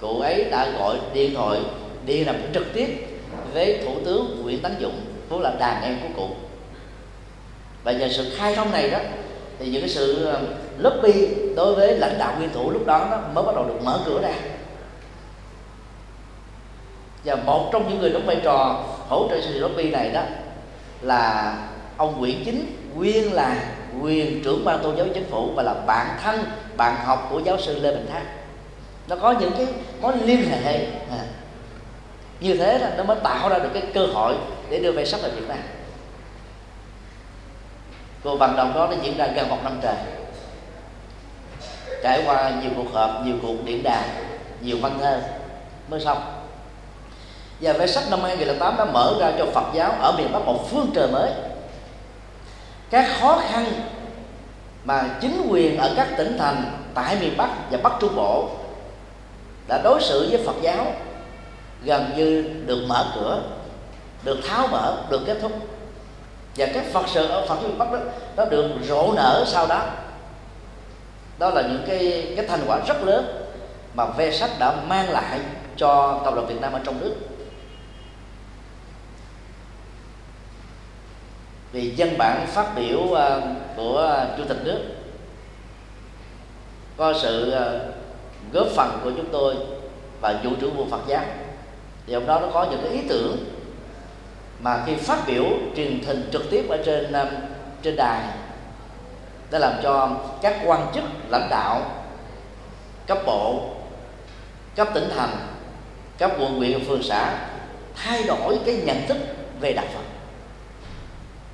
cụ ấy đã gọi điện thoại, đi làm trực tiếp với thủ tướng Nguyễn Tấn Dũng, vốn là đàn em của cụ. Và nhờ sự khai thông này đó, thì những cái sự ờ, lobby đối với lãnh đạo nguyên thủ lúc đó nó mới bắt đầu được mở cửa ra. Và một trong những người đóng vai trò hỗ trợ sự lobby này đó là ông Nguyễn Chính, nguyên là quyền trưởng ban tôn giáo chính phủ và là bạn thân, bạn học của giáo sư lê bình thác. Nó có những cái mối liên hệ. À. như thế là nó mới tạo ra được cái cơ hội để đưa về sách vào việt nam. Cuộc vận động đó nó diễn ra gần một năm trời. Trải qua nhiều cuộc họp, nhiều cuộc điện đàm, nhiều văn thơ mới xong. Và về sách năm 2008 đã mở ra cho Phật giáo ở miền Bắc một phương trời mới các khó khăn mà chính quyền ở các tỉnh thành tại miền Bắc và Bắc Trung Bộ đã đối xử với Phật giáo gần như được mở cửa, được tháo mở, được kết thúc. Và các Phật sự ở Phật giáo miền Bắc đó nó được rộ nở sau đó. Đó là những cái cái thành quả rất lớn mà ve sách đã mang lại cho cộng đồng Việt Nam ở trong nước. Vì dân bản phát biểu ờ, của chủ tịch nước. Có sự ờ, góp phần của chúng tôi và vụ trưởng vụ Phật giáo. Thì hôm đó nó có những cái ý tưởng mà khi phát biểu truyền hình trực tiếp ở trên ờ, trên đài, đã làm cho các quan chức, lãnh đạo, cấp bộ, cấp tỉnh thành, cấp quận huyện, phường xã thay đổi cái nhận thức về đạo Phật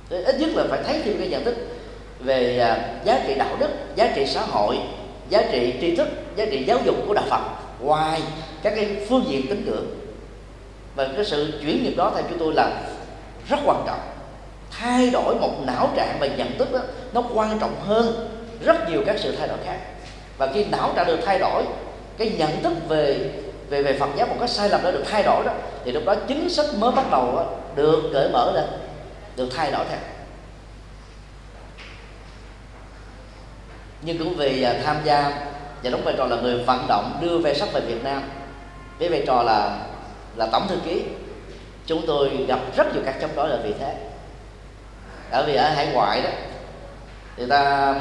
ít nhất là phải thấy thêm cái nhận thức về à, giá trị đạo đức, giá trị xã hội, giá trị tri thức, giá trị giáo dục của đạo phật ngoài các cái phương diện tín ngưỡng. Và cái sự chuyển nghiệp đó theo chúng tôi là rất quan trọng. Thay đổi một não trạng và nhận thức đó nó quan trọng hơn rất nhiều các sự thay đổi khác. Và khi não trạng được thay đổi, cái nhận thức về về về Phật giáo một cái sai lầm đã được thay đổi đó, thì lúc đó chính sách mới bắt đầu được cởi mở lên được thay đổi theo. Nhưng cũng vì à, tham gia và đóng vai trò là người vận động đưa về sách về Việt Nam, với vai trò là là tổng thư ký, chúng tôi gặp rất nhiều các chống đối là vì thế. Bởi vì ở hải ngoại đó, người ta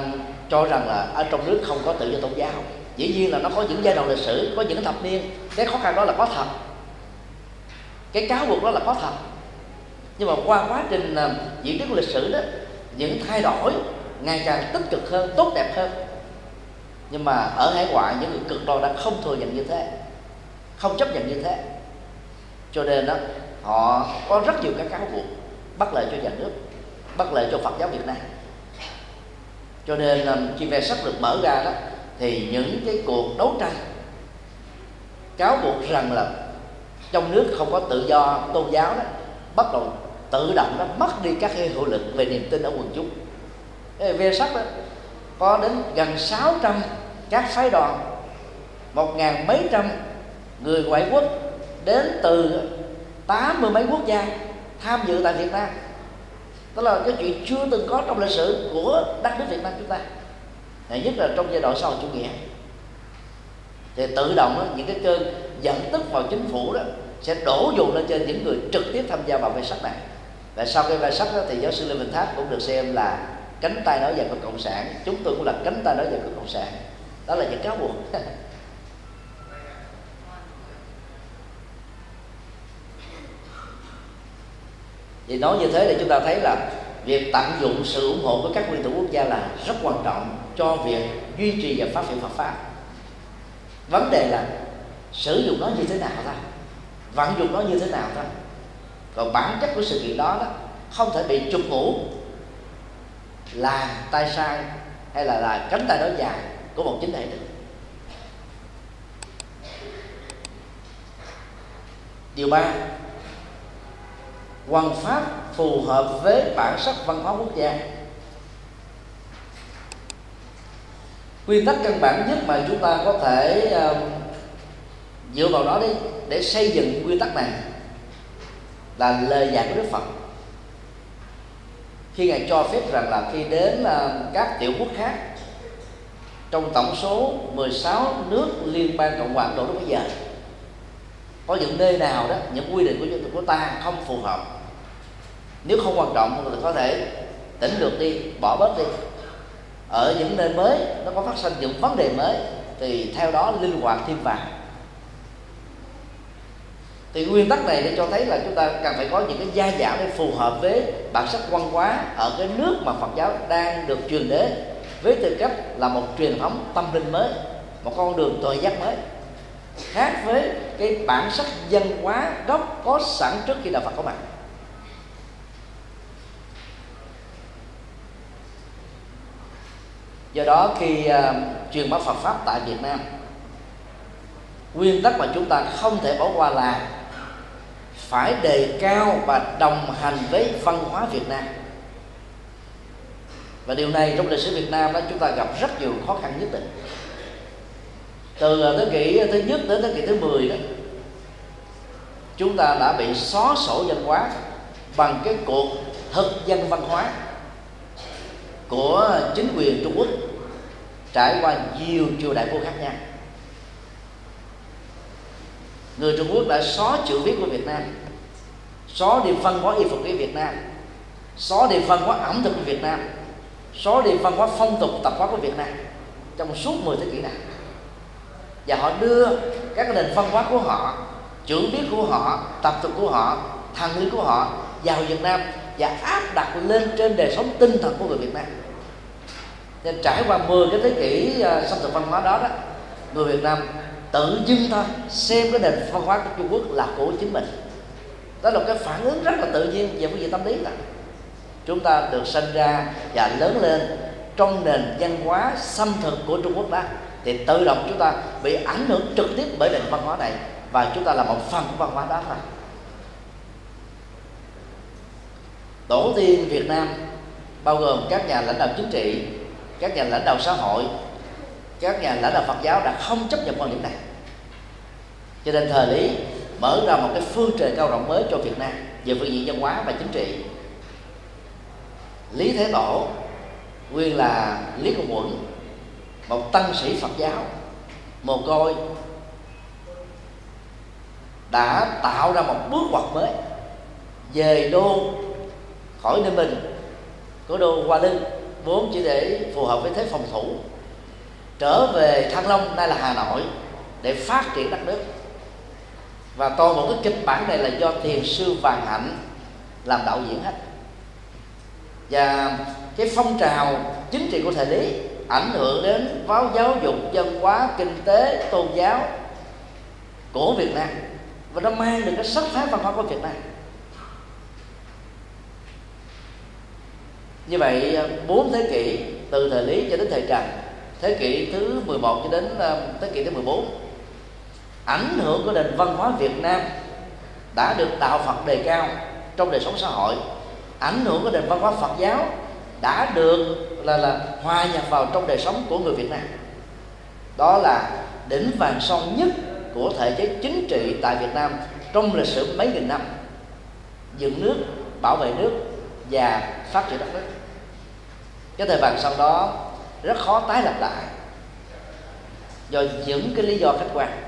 cho rằng là ở trong nước không có tự do tôn giáo. Dĩ nhiên là nó có những giai đoạn lịch sử, có những thập niên. Cái khó khăn đó là có thật. Cái cáo buộc đó là có thật nhưng mà qua quá trình uh, diễn tiến lịch sử đó những thay đổi ngày càng tích cực hơn tốt đẹp hơn. Nhưng mà ở hải ngoại những người cực đoan đã không thừa nhận như thế không chấp nhận như thế. Cho nên đó họ có rất nhiều các cáo buộc bất lợi cho nhà nước bất lợi cho Phật giáo Việt Nam. Cho nên ờ, khi về sắc được mở ra đó thì những cái cuộc đấu tranh cáo buộc rằng là trong nước không có tự do tôn giáo đó bắt đầu tự động nó mất đi các cái hiệu lực về niềm tin ở quần chúng. Về sắc đó có đến gần 600 các phái đoàn một ngàn mấy trăm người ngoại quốc đến từ tám mươi mấy quốc gia tham dự tại Việt Nam. Đó là cái chuyện chưa từng có trong lịch sử của đất nước Việt Nam chúng ta. Nhất là trong giai đoạn sau chủ nghĩa. Thì tự động đó, những cái cơn dẫn tức vào chính phủ đó sẽ đổ dồn lên trên những người trực tiếp tham gia vào về sắc này và sau cái vai sách đó, thì giáo sư Lê Bình Tháp cũng được xem là cánh tay nói về của cộng sản. Chúng tôi cũng là cánh tay nói về của cộng sản. Đó là những cáo buộc. Thì nói như thế để chúng ta thấy là việc tận dụng sự ủng hộ của các nguyên thủ quốc gia là rất quan trọng cho việc duy trì và phát triển Phật pháp. Vấn đề là sử dụng nó như thế nào thôi vận dụng nó như thế nào thôi còn bản chất của sự kiện đó, đó không thể bị trục ngủ là tay sai hay là là cánh tay nói dài của một chính thể được điều ba quan pháp phù hợp với bản sắc văn hóa quốc gia. Nguyên tắc căn bản nhất mà chúng ta có thể uh, dựa vào đó đi để xây dựng quy tắc này là lời dạy của Đức Phật. Khi ngài cho phép rằng là khi đến à, các tiểu quốc khác, trong tổng số 16 nước liên bang cộng hòa Ấn Độ lúc bây giờ, có những nơi nào đó, những quy định của dân tộc của ta không phù hợp, nếu không quan trọng thì có thể tỉnh lược đi, bỏ bớt đi. Ở những nơi mới, nó có phát sinh những vấn đề mới, thì theo đó linh hoạt thêm vào thì nguyên tắc này để cho thấy là chúng ta cần phải có những cái gia giảm để phù hợp với bản sắc văn hóa ở cái nước mà Phật giáo đang được truyền đến. Với tư cách là một truyền thống tâm linh mới một con đường tội giác mới. Khác với cái bản sắc văn hóa gốc có sẵn trước khi đạo Phật có mặt. Do đó khi uh, truyền bá Phật pháp tại Việt Nam nguyên tắc mà chúng ta không thể bỏ qua là phải đề cao và đồng hành với văn hóa Việt Nam. Và điều này trong lịch sử Việt Nam đó, chúng ta gặp rất nhiều khó khăn nhất định. Từ à, thế kỷ thứ nhất đến thế kỷ thứ 10 đó, chúng ta đã bị xóa sổ văn hóa bằng cái cuộc thực dân văn hóa của chính quyền Trung Quốc trải qua nhiều triều đại vua khác nhau người Trung Quốc đã xóa chữ viết của Việt Nam xóa đi văn hóa y phục của Việt Nam xóa đi văn hóa ẩm thực của Việt Nam xóa đi văn hóa phong tục tập quán của Việt Nam trong suốt 10 thế kỷ này. Và họ đưa các nền văn hóa của họ chữ viết của họ tập tục của họ thần lý của họ vào Việt Nam và áp đặt lên trên đời sống tinh thần của người Việt Nam. Nên trải qua 10 cái thế kỷ uh, xâm thực văn hóa đó đó người Việt Nam tự dưng thôi. Xem cái nền văn hóa của Trung Quốc là của chính mình. Đó là cái phản ứng rất là tự nhiên về phương diện tâm lý là chúng ta được sinh ra và lớn lên trong nền văn hóa xâm thực của Trung Quốc đó thì tự động chúng ta bị ảnh hưởng trực tiếp bởi nền văn hóa này và chúng ta là một phần của văn hóa đó thôi. Tổ tiên Việt Nam, bao gồm các nhà lãnh đạo chính trị, các nhà lãnh đạo xã hội các nhà lãnh đạo Phật giáo đã không chấp nhận quan điểm này. Cho nên thời lý mở ra một cái phương trời cao rộng mới cho Việt Nam về phương diện văn hóa và chính trị. Lý Thế Tổ, nguyên là Lý Công Quận, một tăng sĩ Phật giáo, mồ côi, đã tạo ra một bước ngoặt mới về đô khỏi nơi Bình của đô Hoa Lư vốn chỉ để phù hợp với thế phòng thủ trở về Thăng Long, nay là Hà Nội, để phát triển đất nước. Và toàn bộ cái kịch bản này là do thiền sư Vàng Hạnh làm đạo diễn hết. Và cái phong trào chính trị của thời lý ảnh hưởng đến báo giáo dục, văn hóa, kinh tế, tôn giáo của Việt Nam. Và nó mang được cái sắc thái văn hóa của Việt Nam. Như vậy, bốn thế kỷ từ thời lý cho đến thời trần thế kỷ thứ 11 cho đến ờ, thế kỷ thứ 14 ảnh hưởng của nền văn hóa Việt Nam đã được đạo Phật đề cao trong đời sống xã hội. Ảnh hưởng của nền văn hóa Phật giáo đã được là là hòa nhập vào trong đời sống của người Việt Nam. Đó là đỉnh vàng son nhất của thể chế chính trị tại Việt Nam trong lịch sử mấy nghìn năm, dựng nước, bảo vệ nước và phát triển đất nước. Cái thời vàng son đó rất khó tái lập lại. Do những cái lý do khách quan.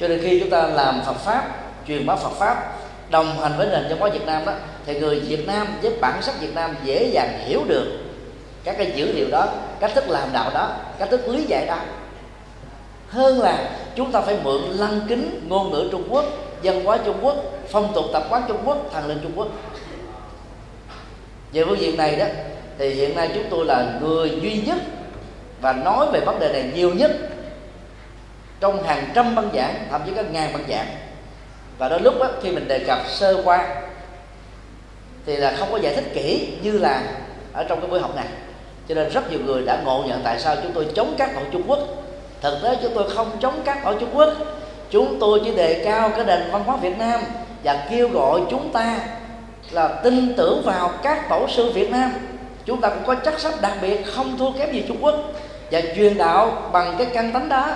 Cho nên khi chúng ta làm Phật pháp, truyền bá Phật pháp, đồng hành với nền văn hóa Việt Nam đó, thì người Việt Nam với bản sắc Việt Nam dễ dàng hiểu được các cái dữ liệu đó, cách thức làm đạo đó, cách thức lý giải đó. Hơn là chúng ta phải mượn lăng kính ngôn ngữ Trung Quốc, văn hóa Trung Quốc, phong tục tập quán Trung Quốc, thần linh Trung Quốc. Về phương diện này đó thì hiện nay chúng tôi là người duy nhất và nói về vấn đề này nhiều nhất trong hàng trăm băng giảng thậm chí các ngàn băng giảng. Và đôi lúc đó, khi mình đề cập sơ qua thì là không có giải thích kỹ như là ở trong cái buổi học này. Cho nên rất nhiều người đã ngộ nhận tại sao chúng tôi chống các hội Trung Quốc. Thực tế chúng tôi không chống các hội Trung Quốc. Chúng tôi chỉ đề cao cái nền văn hóa Việt Nam và kêu gọi chúng ta là tin tưởng vào các tổ sư Việt Nam chúng ta cũng có chất sách đặc biệt không thua kém gì Trung Quốc. Và truyền đạo bằng cái căn tánh đó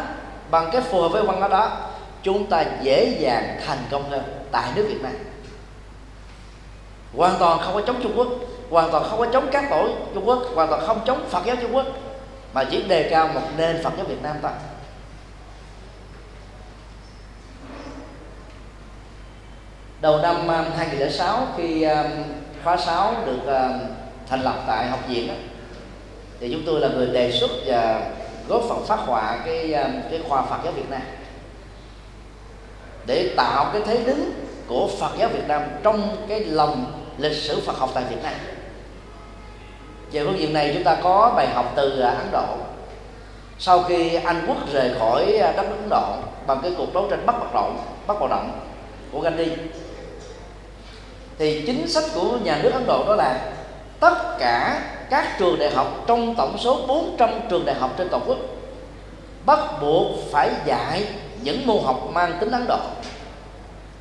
bằng cái phù hợp với văn hóa đó chúng ta dễ dàng thành công hơn tại nước Việt Nam. Hoàn toàn không có chống Trung Quốc, hoàn toàn không có chống các tổ Trung Quốc, hoàn toàn không chống Phật giáo Trung Quốc, mà chỉ đề cao một nền Phật giáo Việt Nam thôi. Đầu năm um, 2006 khi um, khóa 6 được um, thành lập tại học viện đó, thì chúng tôi là người đề xuất và góp phần phát họa cái um, cái khoa Phật giáo Việt Nam. Để tạo cái thế đứng của Phật giáo Việt Nam trong cái lòng lịch sử Phật học tại Việt Nam. Về phương diện này chúng ta có bài học từ à, Ấn Độ. Sau khi Anh quốc rời khỏi à, đất nước Ấn Độ bằng cái cuộc đấu tranh bắt bạo động bắt bạo động của Gandhi thì chính sách của nhà nước Ấn Độ đó là tất cả các trường đại học trong tổng số 400 trường đại học trên toàn quốc. Bắt buộc phải dạy những môn học mang tính Ấn Độ.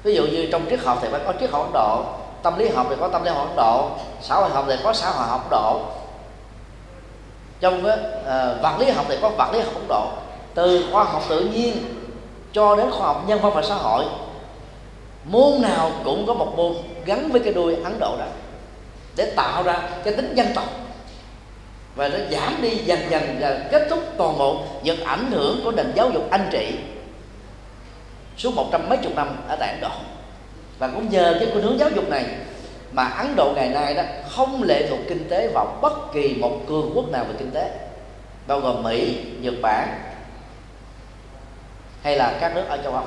Ví dụ như trong triết học thì phải có triết học Ấn Độ tâm lý học thì có tâm lý học Ấn Độ xã hội học thì có xã hội học Ấn Độ. Trong uh, vật lý học thì có vật lý học Ấn Độ. Từ khoa học tự nhiên cho đến khoa học nhân văn và xã hội môn nào cũng có một môn gắn với cái đuôi Ấn Độ đó để tạo ra cái tính dân tộc. Và nó giảm đi dần dần và kết thúc toàn bộ những ảnh hưởng của nền giáo dục anh trị suốt một trăm mấy chục năm ở tại Ấn Độ. Và cũng nhờ cái khuynh hướng giáo dục này mà Ấn Độ ngày nay đó không lệ thuộc kinh tế vào bất kỳ một cường quốc nào về kinh tế bao gồm Mỹ, Nhật Bản hay là các nước ở châu Âu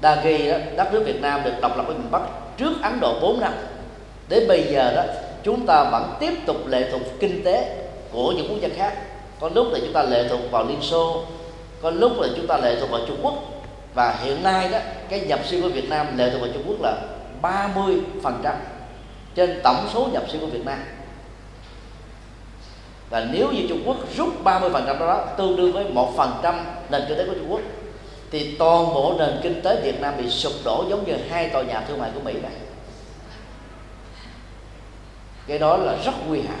đa kỳ đó, đất nước Việt Nam được độc lập ở miền Bắc trước Ấn Độ 4 năm đến bây giờ đó, chúng ta vẫn tiếp tục lệ thuộc kinh tế của những quốc gia khác. Có lúc là chúng ta lệ thuộc vào Liên Xô, có lúc là chúng ta lệ thuộc vào Trung Quốc. Và hiện nay đó, cái nhập siêu của Việt Nam lệ thuộc vào Trung Quốc là 30 phần trăm trên tổng số nhập siêu của Việt Nam. Và nếu như Trung Quốc rút 30 phần trăm đó, tương đương với một phần trăm nền kinh tế của Trung Quốc, thì toàn bộ nền kinh tế Việt Nam bị sụp đổ giống như hai tòa nhà thương mại của Mỹ này cái đó là rất nguy hại.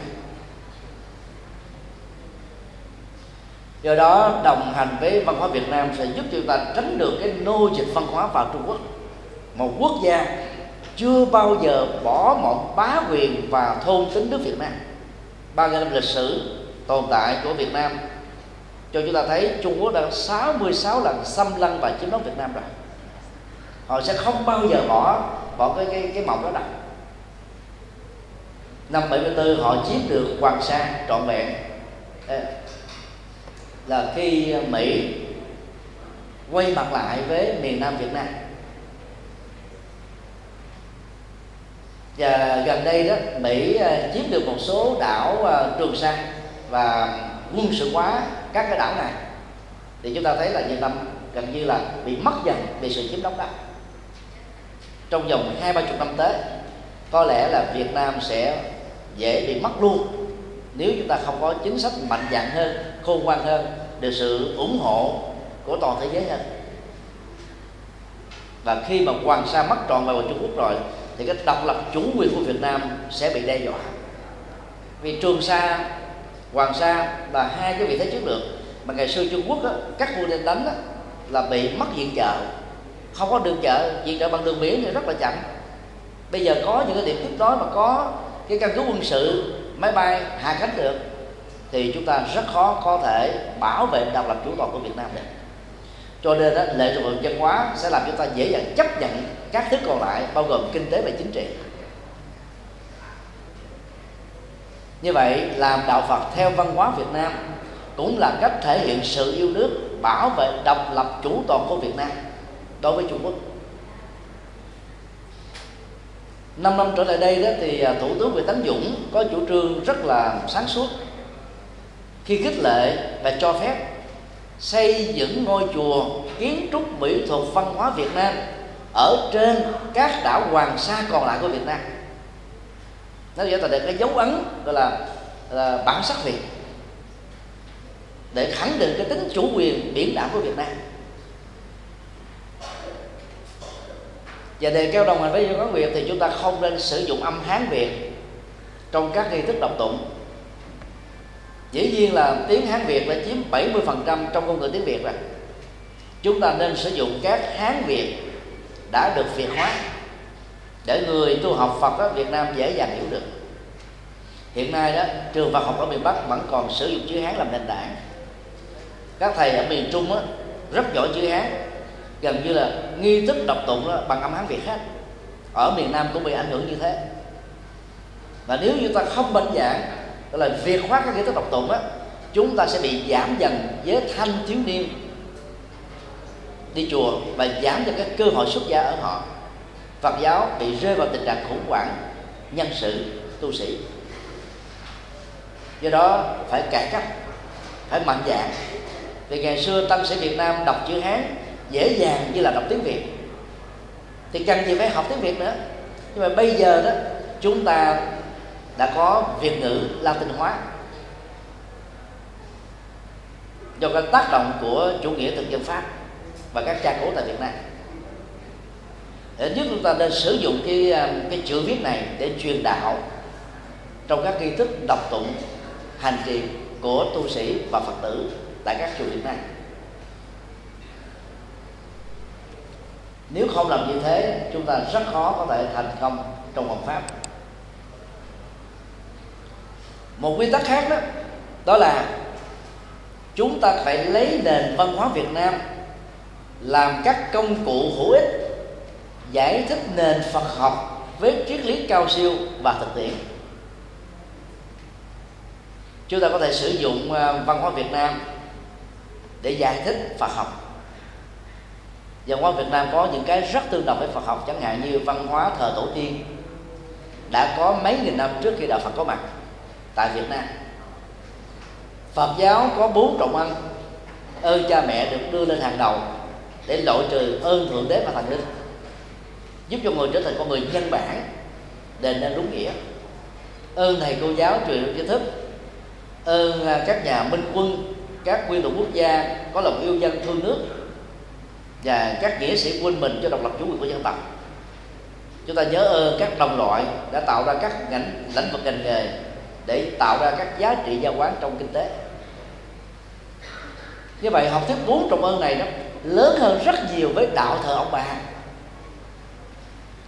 Do đó, đồng hành với văn hóa Việt Nam sẽ giúp chúng ta tránh được cái nô dịch văn hóa vào Trung Quốc. Một quốc gia chưa bao giờ bỏ một bá quyền và thôn tính nước Việt Nam. Ba nghìn năm lịch sử tồn tại của Việt Nam cho chúng ta thấy Trung Quốc đã 66 lần xâm lăng và chiếm đóng Việt Nam rồi. Họ sẽ không bao giờ bỏ bỏ cái cái cái mộng đó đâu năm 74 họ chiếm được Hoàng Sa trọn vẹn. Là khi Mỹ quay mặt lại với miền Nam Việt Nam. Và gần đây đó, Mỹ à, chiếm được một số đảo à, Trường Sa và quân sự hóa các cái đảo này. Thì chúng ta thấy là Việt Nam gần như là bị mất dần bị sự chiếm đóng đó. Trong vòng hai ba chục năm tới, có lẽ là Việt Nam sẽ dễ bị mất luôn. Nếu chúng ta không có chính sách mạnh dạn hơn khôn ngoan hơn được sự ủng hộ của toàn thế giới hơn. Và khi mà Hoàng Sa mất tròn vào Trung Quốc rồi thì cái độc lập chủ quyền của Việt Nam sẽ bị đe dọa. Vì Trường Sa Hoàng Sa là hai cái vị thế chiến lược mà ngày xưa Trung Quốc á, các vua lên đánh á, là bị mất diện trợ. Không có đường chợ diện trợ bằng đường biển thì rất là chậm. Bây giờ có những cái điểm tiếp đó mà có cái căn cứ quân sự máy bay hạ cánh được thì chúng ta rất khó có thể bảo vệ độc lập chủ toàn của Việt Nam được. Cho nên đó, lệ thuộc vào văn hóa sẽ làm chúng ta dễ dàng chấp nhận các thứ còn lại bao gồm kinh tế và chính trị. Như vậy làm đạo Phật theo văn hóa Việt Nam cũng là cách thể hiện sự yêu nước bảo vệ độc lập chủ toàn của Việt Nam đối với Trung Quốc. Năm năm trở lại đây đó thì à, thủ tướng Nguyễn Tấn Dũng có chủ trương rất là sáng suốt khi khích lệ và cho phép xây dựng ngôi chùa kiến trúc mỹ thuật văn hóa Việt Nam ở trên các đảo Hoàng Sa còn lại của Việt Nam. Nó trở thành cái dấu ấn gọi là, là bản sắc Việt để khẳng định cái tính chủ quyền biển đảo của Việt Nam. Và đề cao đồng hành với dân quán Việt thì chúng ta không nên sử dụng âm Hán Việt trong các nghi thức đọc tụng. Dĩ nhiên là tiếng Hán Việt đã chiếm 70% trong ngôn ngữ tiếng Việt rồi. Chúng ta nên sử dụng các Hán Việt đã được Việt hóa để người tu học Phật ở Việt Nam dễ dàng hiểu được. Hiện nay đó trường Phật học ở miền Bắc vẫn còn sử dụng chữ Hán làm nền tảng. Các thầy ở miền Trung đó, rất giỏi chữ Hán gần như là nghi thức đọc tụng đó, bằng âm Hán Việt khác ở miền Nam cũng bị ảnh hưởng như thế. Và nếu như ta không mạnh dạng tức là việc hóa các nghi thức đọc tụng á chúng ta sẽ bị giảm dần với thanh thiếu niên đi chùa và giảm cho các cơ hội xuất gia ở họ. Phật giáo bị rơi vào tình trạng khủng hoảng nhân sự tu sĩ. Do đó phải cải cách phải mạnh dạng. Vì ngày xưa tăng sĩ Việt Nam đọc chữ Hán dễ dàng như là đọc tiếng Việt. Thì cần gì phải học tiếng Việt nữa? Nhưng mà bây giờ đó, chúng ta đã có Việt ngữ, Latin hóa. Do cái tác động của chủ nghĩa thực dân Pháp và các cha cố tại Việt Nam. Để nhất chúng ta nên sử dụng cái à, cái chữ viết này để truyền đạo trong các nghi thức đọc tụng, hành trì của tu sĩ và phật tử tại các chùa Việt Nam. Nếu không làm như thế, chúng ta rất khó có thể thành công trong Phật pháp. Một quy tắc khác đó đó là chúng ta phải lấy nền văn hóa Việt Nam làm các công cụ hữu ích, giải thích nền Phật học với triết lý cao siêu và thực tiễn. Chúng ta có thể sử dụng ờ, văn hóa Việt Nam để giải thích Phật học văn hóa Việt Nam có những cái rất tương đồng với Phật học, chẳng hạn như văn hóa thờ tổ tiên. Đã có mấy nghìn năm trước khi đạo Phật có mặt tại Việt Nam. Phật giáo có bốn trọng ân ơn cha mẹ được đưa lên hàng đầu để loại trừ ơn thượng đế và thần linh. Giúp cho người trở thành con người nhân bản, đền nên đúng nghĩa. Ơn thầy cô giáo truyền tri thức. Ơn à, các nhà minh quân, các nguyên thủ quốc gia có lòng yêu dân thương nước và các nghĩa sĩ quên mình cho độc lập chủ quyền của dân tộc. Chúng ta nhớ ơn các đồng loại đã tạo ra các ngành, lĩnh vực ngành nghề để tạo ra các giá trị gia quán trong kinh tế. Như vậy, học thuyết bốn trọng ơn này nó lớn hơn rất nhiều với đạo thờ ông bà.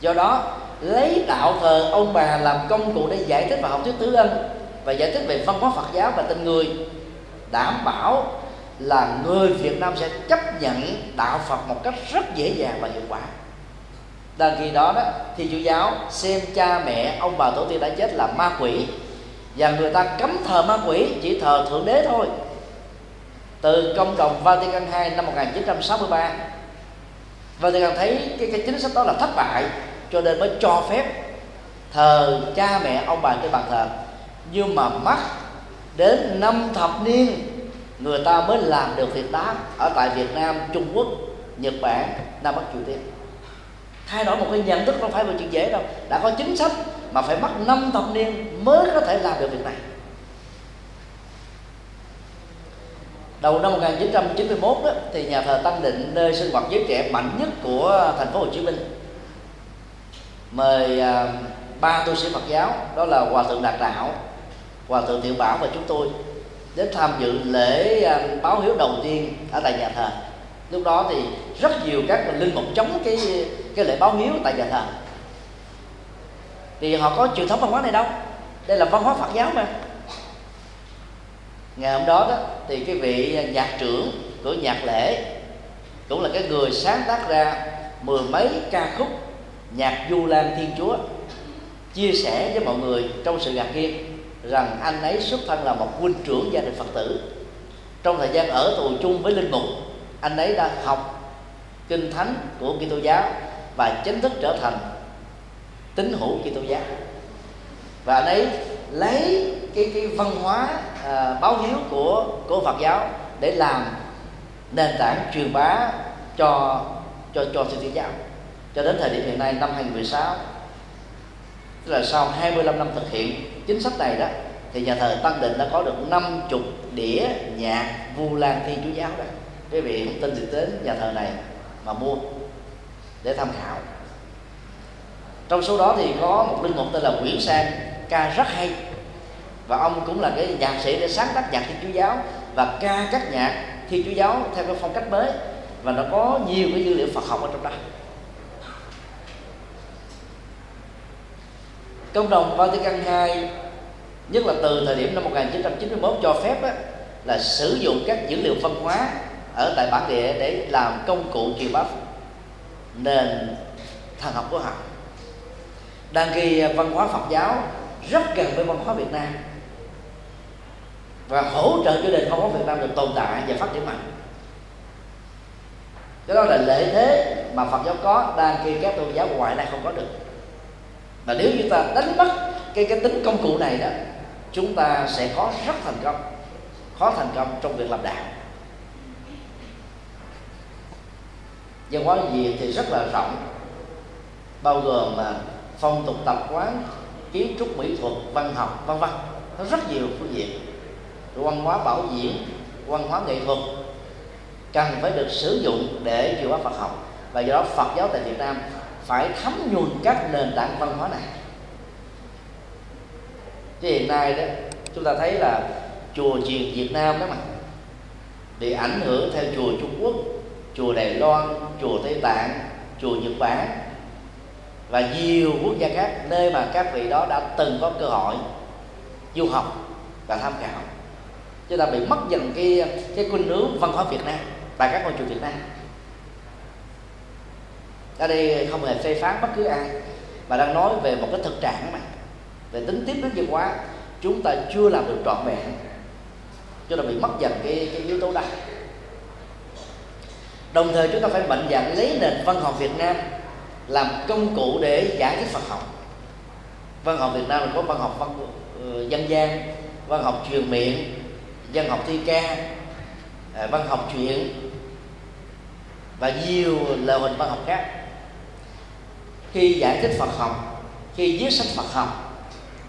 Do đó, lấy đạo thờ ông bà làm công cụ để giải thích và học thuyết tứ ân và giải thích về văn hóa Phật giáo và tình người, đảm bảo là người Việt Nam sẽ chấp nhận đạo Phật một cách rất dễ dàng và hiệu quả. Đằng khi đó đó thì chủ giáo xem cha mẹ ông bà tổ tiên đã chết là ma quỷ và người ta cấm thờ ma quỷ chỉ thờ thượng đế thôi. Từ công đồng Vatican II năm 1963 Vatican thấy cái, cái chính sách đó là thất bại cho nên mới cho phép thờ cha mẹ ông bà trên bàn thờ. Nhưng mà mất đến năm thập niên người ta mới làm được việc đó ở tại Việt Nam Trung Quốc Nhật Bản Nam Bắc Triều Tiên. Thay đổi một cái nhận thức không phải một chuyện dễ đâu. Đã có chính sách mà phải mất năm thập niên mới có thể làm được việc này. Đầu năm 1991 đó, thì nhà thờ Tăng Định nơi sinh hoạt giới trẻ mạnh nhất của thành phố Hồ Chí Minh mời à, ba tu sĩ Phật giáo đó là hòa thượng Đạt Đạo, hòa thượng Thiệu Bảo và chúng tôi đến tham dự lễ à, báo hiếu đầu tiên ở tại nhà thờ. Lúc đó thì rất nhiều các linh mục chống cái cái lễ báo hiếu tại nhà thờ. Thì họ có truyền thống văn hóa này đâu. Đây là văn hóa Phật giáo mà. Ngày hôm đó đó, thì cái vị nhạc trưởng của nhạc lễ cũng là cái người sáng tác ra mười mấy ca khúc nhạc du lan thiên chúa, chia sẻ với mọi người trong sự ngạc nhiên rằng anh ấy xuất thân là một huynh trưởng gia đình phật tử. Trong thời gian ở tù chung với linh mục anh ấy đã học kinh thánh của Kitô giáo và chính thức trở thành tín hữu Kitô giáo. Và anh ấy lấy cái cái văn hóa à, báo hiếu của của Phật giáo để làm nền tảng truyền bá cho cho cho thiên chúa giáo. Cho đến thời điểm hiện nay năm 2016 tức là sau 25 năm thực hiện chính sách này đó, thì nhà thờ Tân Định đã có được 50 đĩa nhạc Vu Lan thi Chúa giáo đó. Quý vị không tin thì đến nhà thờ này mà mua để tham khảo. Trong số đó thì có một linh mục tên là Nguyễn Sang, ca rất hay. Và ông cũng là cái nhạc sĩ để sáng tác nhạc thiên chúa giáo và ca các nhạc thiên chúa giáo theo cái phong cách mới. Và nó có nhiều cái dữ liệu Phật học ở trong đó. Công đồng Vatican II nhất là từ thời điểm năm 1991 cho phép á, là sử dụng các dữ liệu văn hóa ở tại bản địa để làm công cụ truyền bá nền thần học của họ. Đang khi văn hóa Phật giáo rất gần với văn hóa Việt Nam và hỗ trợ cho nền văn hóa Việt Nam được tồn tại và phát triển mạnh. Cái đó là lợi thế mà Phật giáo có đang khi các tôn giáo ngoại này không có được và nếu như ta đánh mất cái cái tính công cụ này đó, chúng ta sẽ khó rất thành công, khó thành công trong việc làm đạo. Văn hóa việt thì rất là rộng, bao gồm mà phong tục tập quán, kiến trúc mỹ thuật, văn học, vân vân. Nó rất nhiều phương diện. Văn hóa bảo diễn, văn hóa nghệ thuật cần phải được sử dụng để truyền hóa Phật học. Và do đó Phật giáo tại Việt Nam phải thấm nhuần các nền tảng văn hóa này. Chứ hiện nay đó, chúng ta thấy là chùa chiền Việt Nam đó mà, bị ảnh hưởng theo chùa Trung Quốc, chùa Đài Loan, chùa Tây Tạng, chùa Nhật Bản và nhiều quốc gia khác nơi mà các vị đó đã từng có cơ hội du học và tham khảo. Chúng ta bị mất dần cái cái khuynh hướng văn hóa Việt Nam, tại các ngôi chùa Việt Nam ở đây không hề phê phán bất cứ ai. Mà đang nói về một cái thực trạng mà về tính tiếp đến văn hóa. Chúng ta chưa làm được trọn vẹn cho nên bị mất dần cái, cái yếu tố đó. Đồng thời chúng ta phải mạnh dạn lấy nền văn học Việt Nam làm công cụ để giải thích Phật học. Văn học Việt Nam là có văn học văn ờ, dân gian văn học truyền miệng văn học thi ca ờ, văn học truyện và nhiều loại hình văn học khác khi giải thích Phật học khi viết sách Phật học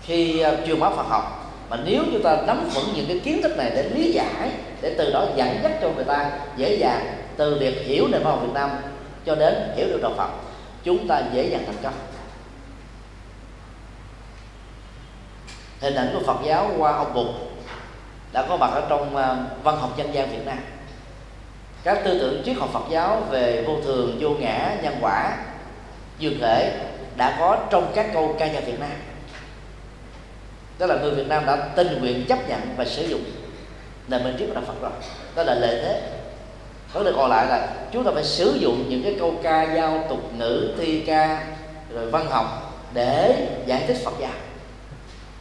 khi uh, truyền bá Phật học mà nếu chúng ta nắm vững những cái kiến thức này để lý giải để từ đó dẫn dắt cho người ta dễ dàng từ việc hiểu nền văn học Việt Nam cho đến hiểu được đạo Phật chúng ta dễ dàng thành công. Hình ảnh của Phật giáo qua ông Bụt đã có mặt ở trong ờ, văn học dân gian Việt Nam. Các tư tưởng triết học Phật giáo về vô thường vô ngã nhân quả dường thể đã có trong các câu ca nhạc Việt Nam. Đó là người Việt Nam đã tình nguyện chấp nhận và sử dụng nền minh triết của đạo Phật rồi. Đó là lợi thế. Vấn đề còn lại là chúng ta phải sử dụng những cái câu ca giao tục ngữ, thi ca, rồi văn học để giải thích Phật giáo.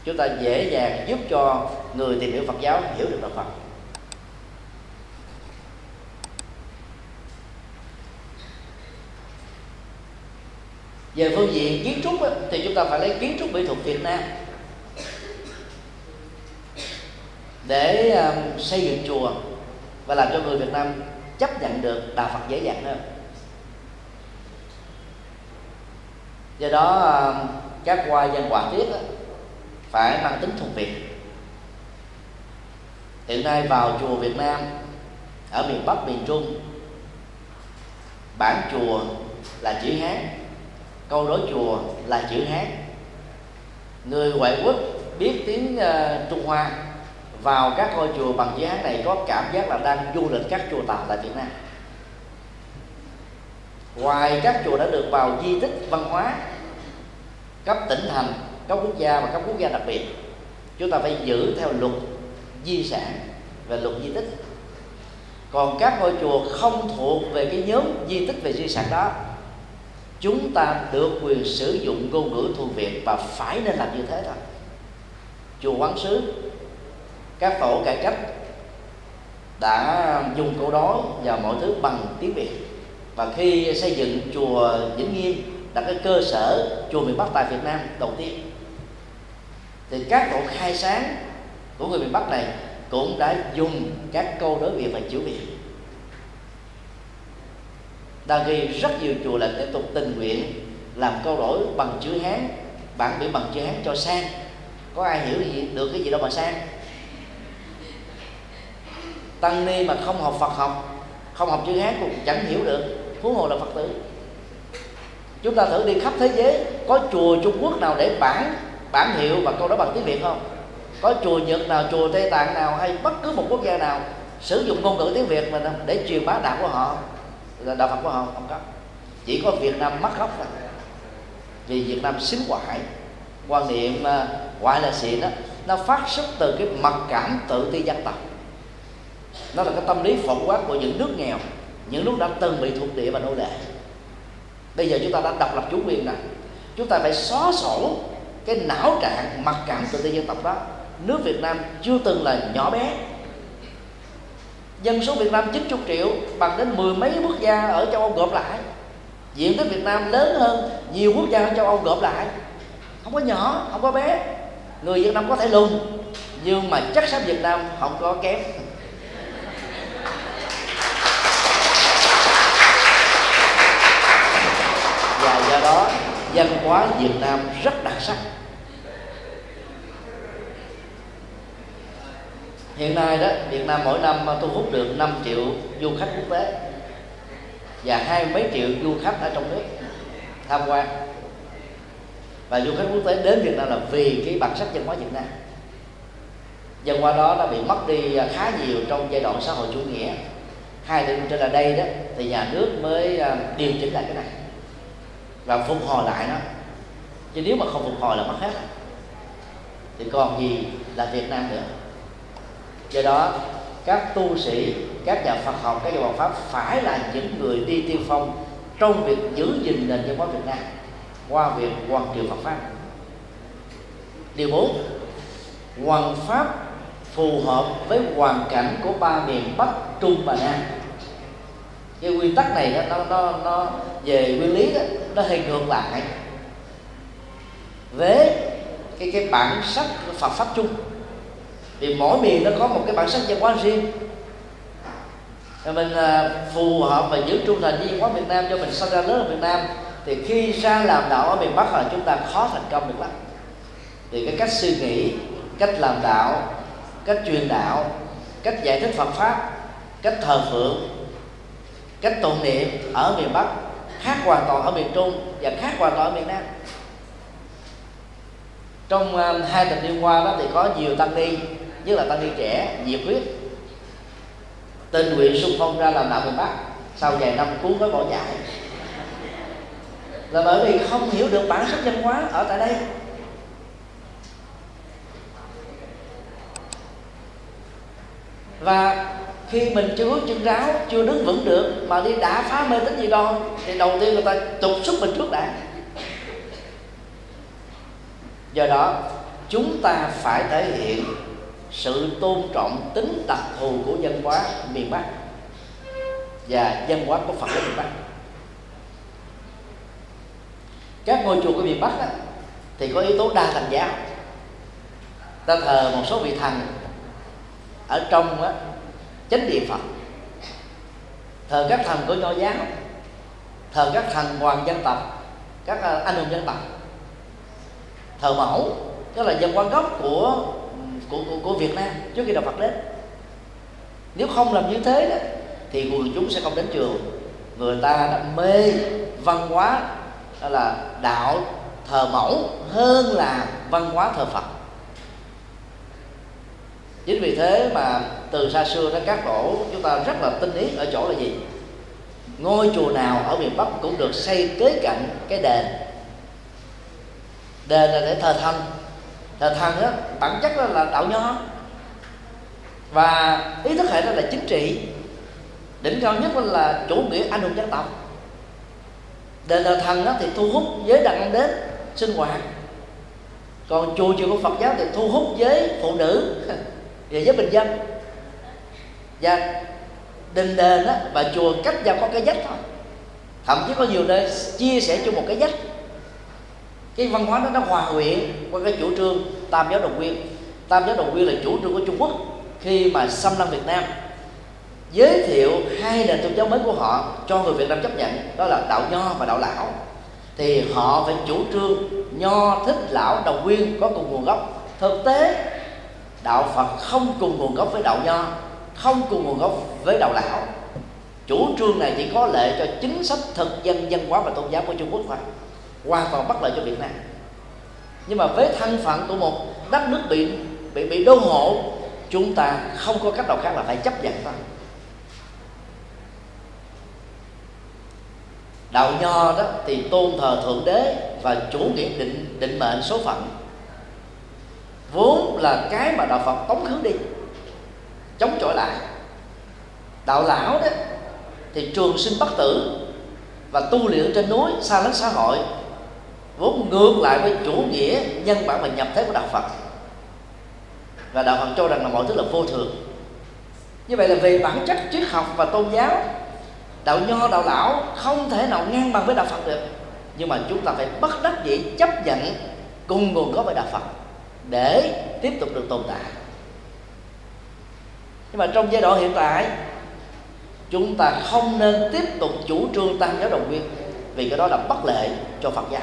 Chúng ta dễ dàng giúp cho người tìm hiểu Phật giáo hiểu được đạo Phật. Về phương diện kiến trúc thì chúng ta phải lấy kiến trúc mỹ thuật Việt Nam để um, xây dựng chùa và làm cho người Việt Nam chấp nhận được đạo Phật dễ dàng hơn. Do đó um, các hoa văn quả tiết phải mang tính thuần việt. Hiện nay vào chùa Việt Nam ở miền Bắc miền Trung bản chùa là chữ Hán câu đối chùa là chữ Hán người ngoại quốc biết tiếng uh, Trung Hoa vào các ngôi chùa bằng chữ Hán này có cảm giác là đang du lịch các chùa Tàu tại Việt Nam. Ngoài các chùa đã được vào di tích văn hóa cấp tỉnh thành cấp quốc gia và cấp quốc gia đặc biệt chúng ta phải giữ theo luật di sản và luật di tích. Còn các ngôi chùa không thuộc về cái nhóm di tích về di sản đó chúng ta được quyền sử dụng ngôn ngữ thuần việt và phải nên làm như thế thôi. Chùa quán sứ, các tổ cải cách đã dùng câu đó và mọi thứ bằng tiếng việt. Và khi xây dựng chùa vĩnh nghiêm đặt cái cơ sở chùa miền bắc tại việt nam đầu tiên, thì các tổ khai sáng của người miền bắc này cũng đã dùng các câu đối việt và chữ việt đa khi rất nhiều chùa lại tiếp tục tình nguyện làm câu đổi bằng chữ hán, bản biểu bằng chữ hán cho sang. Có ai hiểu gì, được cái gì đâu mà sang. Tăng ni mà không học phật học, không học chữ hán cũng chẳng hiểu được, huống hồ là phật tử. Chúng ta thử đi khắp thế giới, có chùa trung quốc nào để bản bản hiệu và câu đó bằng tiếng việt không? Có chùa nhật nào, chùa tây tạng nào hay bất cứ một quốc gia nào sử dụng ngôn ngữ tiếng việt mà để truyền bá đạo của họ? Đạo phật của họ, không có. Chỉ có việt nam mắc khóc thôi. Vì việt nam xính ngoại quan niệm à, ngoại là xịn đó, nó phát xuất từ cái mặc cảm tự ti dân tộc. Nó là cái tâm lý phổ quát của những nước nghèo, những nước đã từng bị thuộc địa và nô lệ. Bây giờ chúng ta đã độc lập chủ quyền rồi. Chúng ta phải xóa sổ cái não trạng mặc cảm tự ti dân tộc đó. Nước Việt Nam chưa từng là nhỏ bé dân số Việt Nam 90 triệu bằng đến mười mấy quốc gia ở châu Âu gộp lại. Diện tích Việt Nam lớn hơn nhiều quốc gia ở châu Âu gộp lại. Không có nhỏ, không có bé. Người Việt Nam có thể lùn, nhưng mà chắc sắp Việt Nam không có kém. Và do đó, văn hóa Việt Nam rất đặc sắc. Hiện nay đó, Việt Nam mỗi năm ờ, thu hút được 5 triệu du khách quốc tế và hai mấy triệu du khách ở trong nước tham quan. Và du khách quốc tế đến Việt Nam là vì cái bản sắc văn hóa Việt Nam. Văn hóa đó đã bị mất đi ờ, khá nhiều trong giai đoạn xã hội chủ nghĩa. Hai năm trở lại đây đó, thì nhà nước mới ờ, điều chỉnh lại cái này và phục hồi lại nó. Chứ nếu mà không phục hồi là mất hết thì còn gì là Việt Nam nữa do đó các tu sĩ các nhà Phật học các nhà Phật pháp phải là những người đi tiên phong trong việc giữ gìn nền văn hóa Việt Nam qua việc hoàn triều Phật pháp. Điều bốn hoàn pháp phù hợp với hoàn cảnh của ba miền Bắc Trung và Nam cái nguyên tắc này đó, nó nó nó về nguyên lý đó nó hơi ngược lại với cái cái bản sắc Phật pháp chung thì mỗi miền nó có một cái bản sắc văn hóa riêng. Và mình à, phù hợp và giữ trung thành với văn hóa Việt Nam cho mình sinh ra lớn ở Việt Nam. Thì khi ra làm đạo ở miền Bắc là chúng ta khó thành công được lắm. Thì cái cách suy nghĩ cách làm đạo cách truyền đạo cách giải thích Phật pháp cách thờ phượng cách tụng niệm ở miền Bắc khác hoàn toàn ở miền Trung và khác hoàn toàn ở miền Nam. Trong uh, hai tuần liên qua đó thì có nhiều tăng ni nhất là tăng ni trẻ, nhiệt huyết. Tình nguyện xung phong ra làm đạo miền Bắc, sau vài năm cuốn với bỏ chạy. Là bởi vì không hiểu được bản sắc văn hóa ở tại đây. Và khi mình chưa bước chân ráo, chưa đứng vững được, mà đi đã phá mê tín gì đó, thì đầu tiên người ta trục xuất mình trước đã. Do đó, chúng ta phải thể hiện sự tôn trọng tính đặc thù của dân hóa miền Bắc và dân hóa của Phật ở miền Bắc. Các ngôi chùa của miền Bắc đó, thì có yếu tố đa thành giáo. Ta thờ một số vị thần ở trong á, chánh địa Phật. Thờ các thần của nho giáo thờ các thần hoàng dân tộc các à, anh hùng dân tộc. Thờ mẫu tức là dân quan gốc của của, của, của Việt Nam trước khi đạo Phật đến nếu không làm như thế đó thì quần chúng sẽ không đến trường. Người ta đã mê văn hóa là đạo thờ mẫu hơn là văn hóa thờ Phật. Chính vì thế mà từ xa xưa đến các tổ chúng ta rất là tinh ý ở chỗ là gì? Ngôi chùa nào ở miền bắc cũng được xây kế cạnh cái đền. Đền là để thờ thanh là thần á, bản chất đó là đạo nho. Và ý thức hệ đó là chính trị. Đỉnh cao nhất là chủ nghĩa anh hùng dân tộc. Đền thờ thần đó thì thu hút giới đàn ông đến sinh hoạt. Còn chùa chiều của phật giáo thì thu hút giới phụ nữ và giới bình dân. Và đình đền đó và chùa cách nhau có cái dách thôi. Thậm chí có nhiều nơi chia sẻ chung một cái dách cái văn hóa đó nó hòa quyện qua cái chủ trương tam giáo đồng nguyên. Tam giáo đồng nguyên là chủ trương của trung quốc khi mà xâm lăng việt nam. Giới thiệu hai nền tôn giáo mới của họ cho người việt nam chấp nhận, đó là đạo nho và đạo lão. Thì họ phải chủ trương nho, thích, lão, đồng nguyên có cùng nguồn gốc. Thực tế, đạo phật không cùng nguồn gốc với đạo nho, không cùng nguồn gốc với đạo lão. Chủ trương này chỉ có lệ cho chính sách thực dân văn hóa và tôn giáo của trung quốc thôi hoàn toàn bất lợi cho việt nam. Nhưng mà với thân phận của một đất nước bị bị bị đô hộ, chúng ta không có cách nào khác là phải chấp nhận thôi. Đạo nho đó thì tôn thờ thượng đế và chủ nghĩa định định mệnh số phận. Vốn là cái mà đạo phật tống khứ đi, chống chọi lại. Đạo lão đó thì trường sinh bất tử và tu luyện trên núi, xa lánh xã hội vốn ngược lại với chủ nghĩa nhân bản và nhập thế của đạo phật. Và đạo phật cho rằng là mọi thứ là vô thường. Như vậy là về bản chất triết học và tôn giáo, đạo nho, đạo lão không thể nào ngang bằng với đạo phật được. Nhưng mà chúng ta phải bất đắc dĩ chấp nhận cùng nguồn gốc với đạo phật để tiếp tục được tồn tại. Nhưng mà trong giai đoạn hiện tại, chúng ta không nên tiếp tục chủ trương tăng giáo đồng nguyên vì cái đó là bất lệ cho phật giáo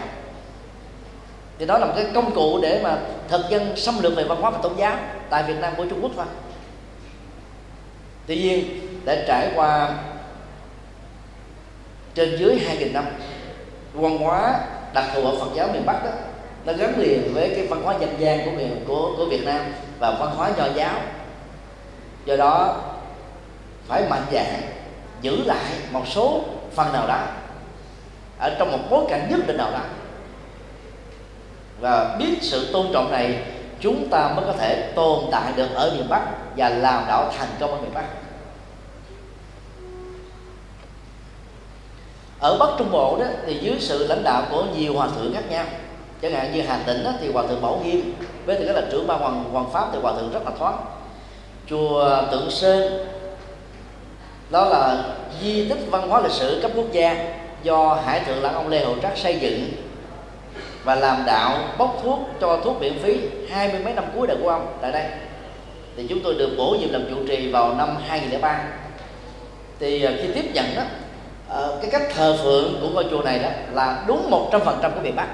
thì đó là một cái công cụ để mà thực dân xâm lược về văn hóa và tôn giáo tại việt nam của trung quốc thôi. Tuy nhiên để trải qua trên dưới 2.000 năm, văn hóa đặc thù ở Phật giáo miền Bắc đó, nó gắn liền với cái văn hóa dân gian của miền, của của Việt Nam và văn hóa nho giáo. Do đó, phải mạnh dạn giữ lại một số phần nào đó ở trong một bối cảnh nhất định nào đó và biết sự tôn trọng này chúng ta mới có thể tồn tại được ở miền Bắc và làm đảo thành công ở miền Bắc. Ở Bắc Trung Bộ đó thì dưới sự lãnh đạo của nhiều hòa thượng khác nhau. Chẳng hạn như Hà Tĩnh đó, thì hòa thượng Bảo Nghiêm với tư cách là trưởng ban hoàng hoàng pháp thì hòa thượng rất là thoáng. Chùa Tượng Sơn đó là di tích văn hóa lịch sử cấp quốc gia do hải thượng lãng ông Lê Hậu Trác xây dựng và làm đạo, bốc thuốc, cho thuốc miễn phí hai mươi mấy năm cuối đời của ông tại đây. Thì chúng tôi được bổ nhiệm làm trụ trì vào năm 2003 thì ờ, khi tiếp nhận đó ờ, cái cách thờ phượng của ngôi chùa này đó là đúng một trăm phần trăm của miền Bắc.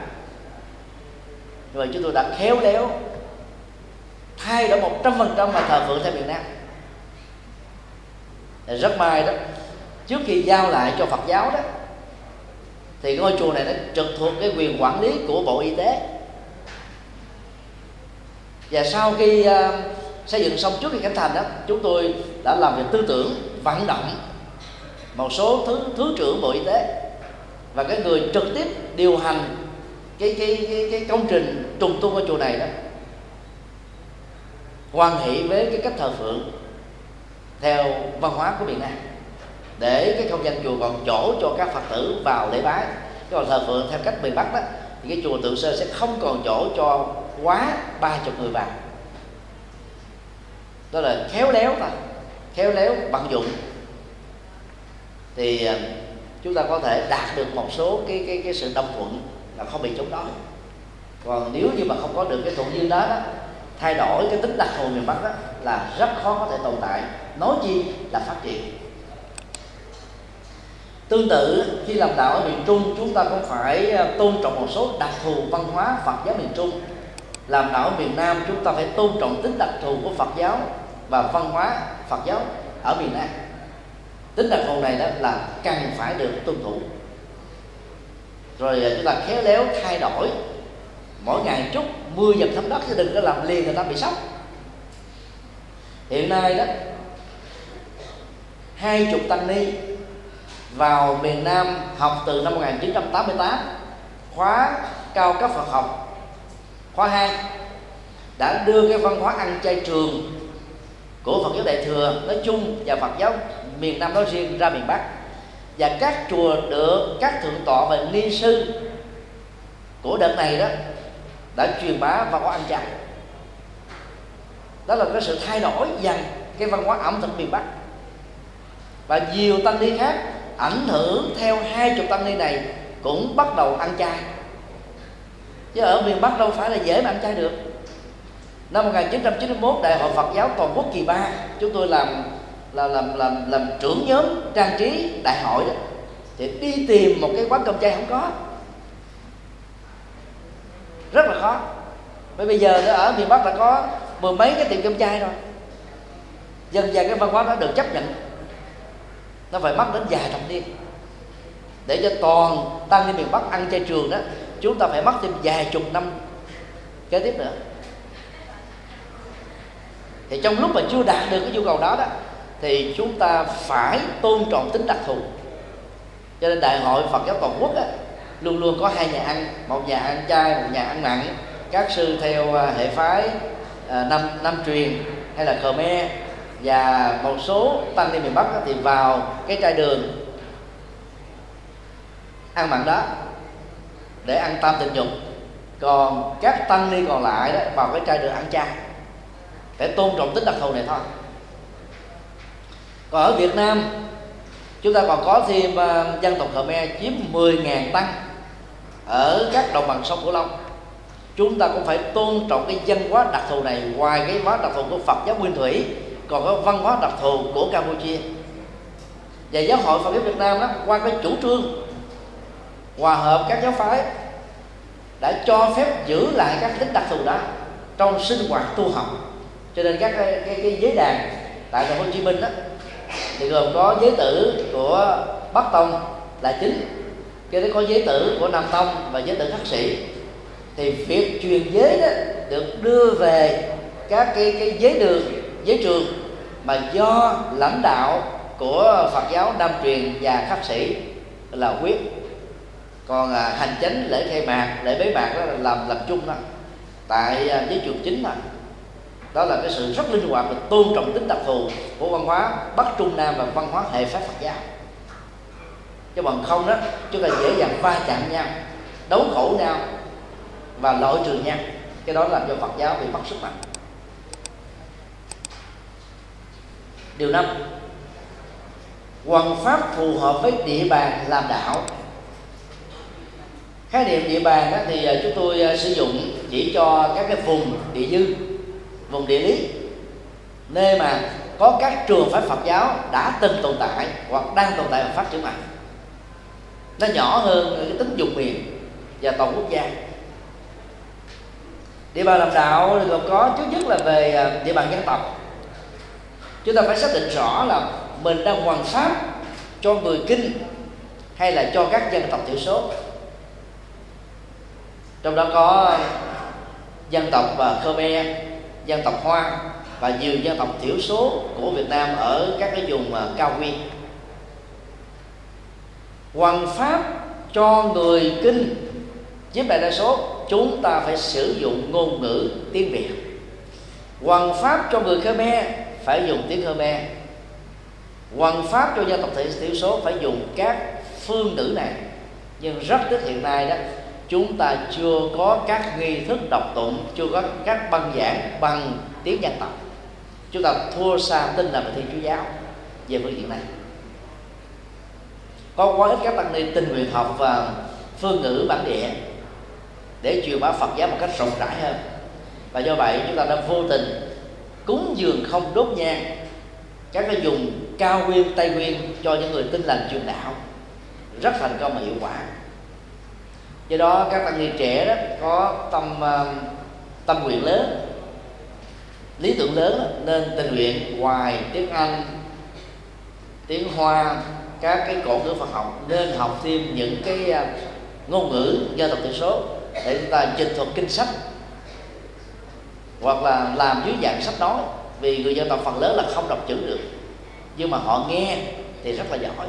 Rồi chúng tôi đã khéo léo thay đổi một trăm phần trăm mà thờ phượng theo miền Nam. Rất may đó, trước khi giao lại cho Phật giáo đó thì ngôi chùa này nó trực thuộc cái quyền quản lý của bộ y tế. Và sau khi uh, xây dựng xong trước khi khánh thành đó chúng tôi đã làm việc tư tưởng vận động một số thứ thứ trưởng bộ y tế và cái người trực tiếp điều hành cái cái cái, cái công trình trùng tu ngôi chùa này đó quan hệ với cái cách thờ phượng theo văn hóa của miền Nam để cái không gian chùa còn chỗ cho các phật tử vào lễ bái. Cái còn thờ phượng theo cách miền bắc đó, thì cái chùa tượng sơ sẽ không còn chỗ cho quá ba chục người vào. Đó là khéo léo ta khéo léo bằng dụng. Thì à, chúng ta có thể đạt được một số cái cái cái sự đồng thuận là không bị chống đối. Còn nếu như mà không có được cái thuận duyên đó đó, thay đổi cái tính đặc thù miền bắc đó là rất khó có thể tồn tại. Nói chi là phát triển tương tự khi làm đạo ở miền trung, chúng ta cũng phải ờ, tôn trọng một số đặc thù văn hóa phật giáo miền trung. Làm đạo ở miền nam, chúng ta phải tôn trọng tính đặc thù của phật giáo và văn hóa phật giáo ở miền nam. Tính đặc thù này đó là cần phải được tuân thủ. Rồi ờ, chúng ta khéo léo thay đổi. Mỗi ngày chút mưa dầm thấm đất chứ đừng có làm liền người ta bị sốc. Hiện nay đó, hai chục tăng ni vào miền Nam học từ năm 1988 khóa cao cấp Phật học. Khóa 2 đã đưa cái văn hóa ăn chay trường của Phật giáo Đại thừa nói chung và Phật giáo miền Nam nói riêng ra miền Bắc. Và các chùa được các thượng tọa và ni sư của đợt này đó đã truyền bá văn hóa ăn chay. Đó là cái sự thay đổi dần cái văn hóa ẩm thực miền Bắc. Và nhiều tăng ni khác ảnh hưởng theo hai chục tăng ni này cũng bắt đầu ăn chay. Chứ ở miền Bắc đâu phải là dễ mà ăn chay được. Năm 1991 đại hội Phật giáo toàn quốc kỳ ba, chúng tôi làm là làm làm làm trưởng nhóm trang trí đại hội đó thì đi tìm một cái quán cơm chay không có. Rất là khó. Bởi bây giờ ở miền Bắc đã có mười mấy cái tiệm cơm chay rồi. Dần dần cái văn hóa đó được chấp nhận nó phải mất đến vài thập niên. Để cho toàn tăng lên miền bắc ăn chay trường đó chúng ta phải mất thêm vài chục năm. Kế tiếp nữa. Thì trong lúc mà chưa đạt được cái nhu cầu đó đó thì chúng ta phải tôn trọng tính đặc thù. Cho nên đại hội phật giáo toàn quốc á, luôn luôn có hai nhà ăn một nhà ăn chay một nhà ăn mặn các sư theo à, hệ phái à, năm năm truyền hay là khmer và một số tăng ni miền bắc thì vào cái chai đường ăn mặn đó để ăn tam tình dục. Còn các tăng ni còn lại đó vào cái chai đường ăn chay để tôn trọng tính đặc thù này thôi. Còn ở Việt Nam chúng ta còn có thêm uh, dân tộc Khmer chiếm 10.000 tăng ở các đồng bằng sông Cửu Long. Chúng ta cũng phải tôn trọng cái dân hóa đặc thù này ngoài cái hóa đặc thù của Phật giáo Nguyên Thủy còn có văn hóa đặc thù của Campuchia. Và giáo hội Phật giáo Việt Nam đó qua cái chủ trương hòa hợp các giáo phái đã cho phép giữ lại các tính đặc thù đó trong sinh hoạt tu học. Cho nên các cái, cái, cái giới đàn tại thành phố Hồ Chí Minh đó thì gồm có giới tử của Bắc Tông là chính cho đến có giới tử của Nam Tông và giới tử khắc sĩ. Thì việc truyền giới đó được đưa về các cái cái giới đường giới trường mà do lãnh đạo của Phật giáo Nam truyền và khắp sĩ là quyết. Còn à, hành chánh lễ khai mạc lễ bế mạc đó là làm làm chung đó tại à, giới trường chính đó. Đó là cái sự rất linh hoạt và tôn trọng tính đặc thù của văn hóa bắc trung nam và văn hóa hệ pháp phật giáo. Chứ bằng không đó chúng ta dễ dàng va chạm nhau đấu khẩu nhau và loại trừ nhau. Cái đó làm cho phật giáo bị mất sức mạnh. Điều năm. Hoằng pháp phù hợp với địa bàn làm đạo. Khái niệm địa bàn đó thì à, chúng tôi à, sử dụng chỉ cho các cái vùng địa dư, vùng địa lý, nơi mà có các trường phái Phật giáo đã từng tồn tại hoặc đang tồn tại và phát triển mạnh. Nó nhỏ hơn cái tính dùng miền và toàn quốc gia. Địa bàn làm đạo gồm có, trước nhất là về à, địa bàn dân tộc chúng ta phải xác định rõ là mình đang hoàn pháp cho người kinh hay là cho các dân tộc thiểu số. Trong đó có dân tộc và Khmer, dân tộc Hoa và nhiều dân tộc thiểu số của Việt Nam ở các cái vùng à, cao nguyên. Hoàn pháp cho người kinh chiếm đại đa số, chúng ta phải sử dụng ngôn ngữ tiếng Việt. Hoàn pháp cho người Khmer phải dùng tiếng Khmer. Hoàn pháp cho dân tộc thiểu số phải dùng các phương ngữ này. Nhưng rất tiếc hiện nay đó, chúng ta chưa có các nghi thức đọc tụng, chưa có các băng giảng bằng tiếng dân tộc chúng ta thua xa tin là thiên chúa giáo về phương diện này. Có quá ít các tăng ni tình nguyện học và phương ngữ bản địa để truyền bá Phật giáo một cách rộng rãi hơn. Và do vậy, chúng ta đã vô tình cúng dường không đốt nhang. Các cái dùng cao nguyên, tây nguyên cho những người tin lành truyền đạo. Rất thành công và hiệu quả. Do đó, các tăng ni trẻ đó có tâm ờ, tâm nguyện lớn, lý tưởng lớn nên tình nguyện ngoài tiếng anh, tiếng hoa, các cái cổ ngữ phật học, nên học thêm những cái ờ, ngôn ngữ dân tộc thiểu số để chúng ta trình thuật kinh sách hoặc là làm dưới dạng sách nói, vì người dân tộc phần lớn là không đọc chữ được. Nhưng mà họ nghe thì rất là giỏi.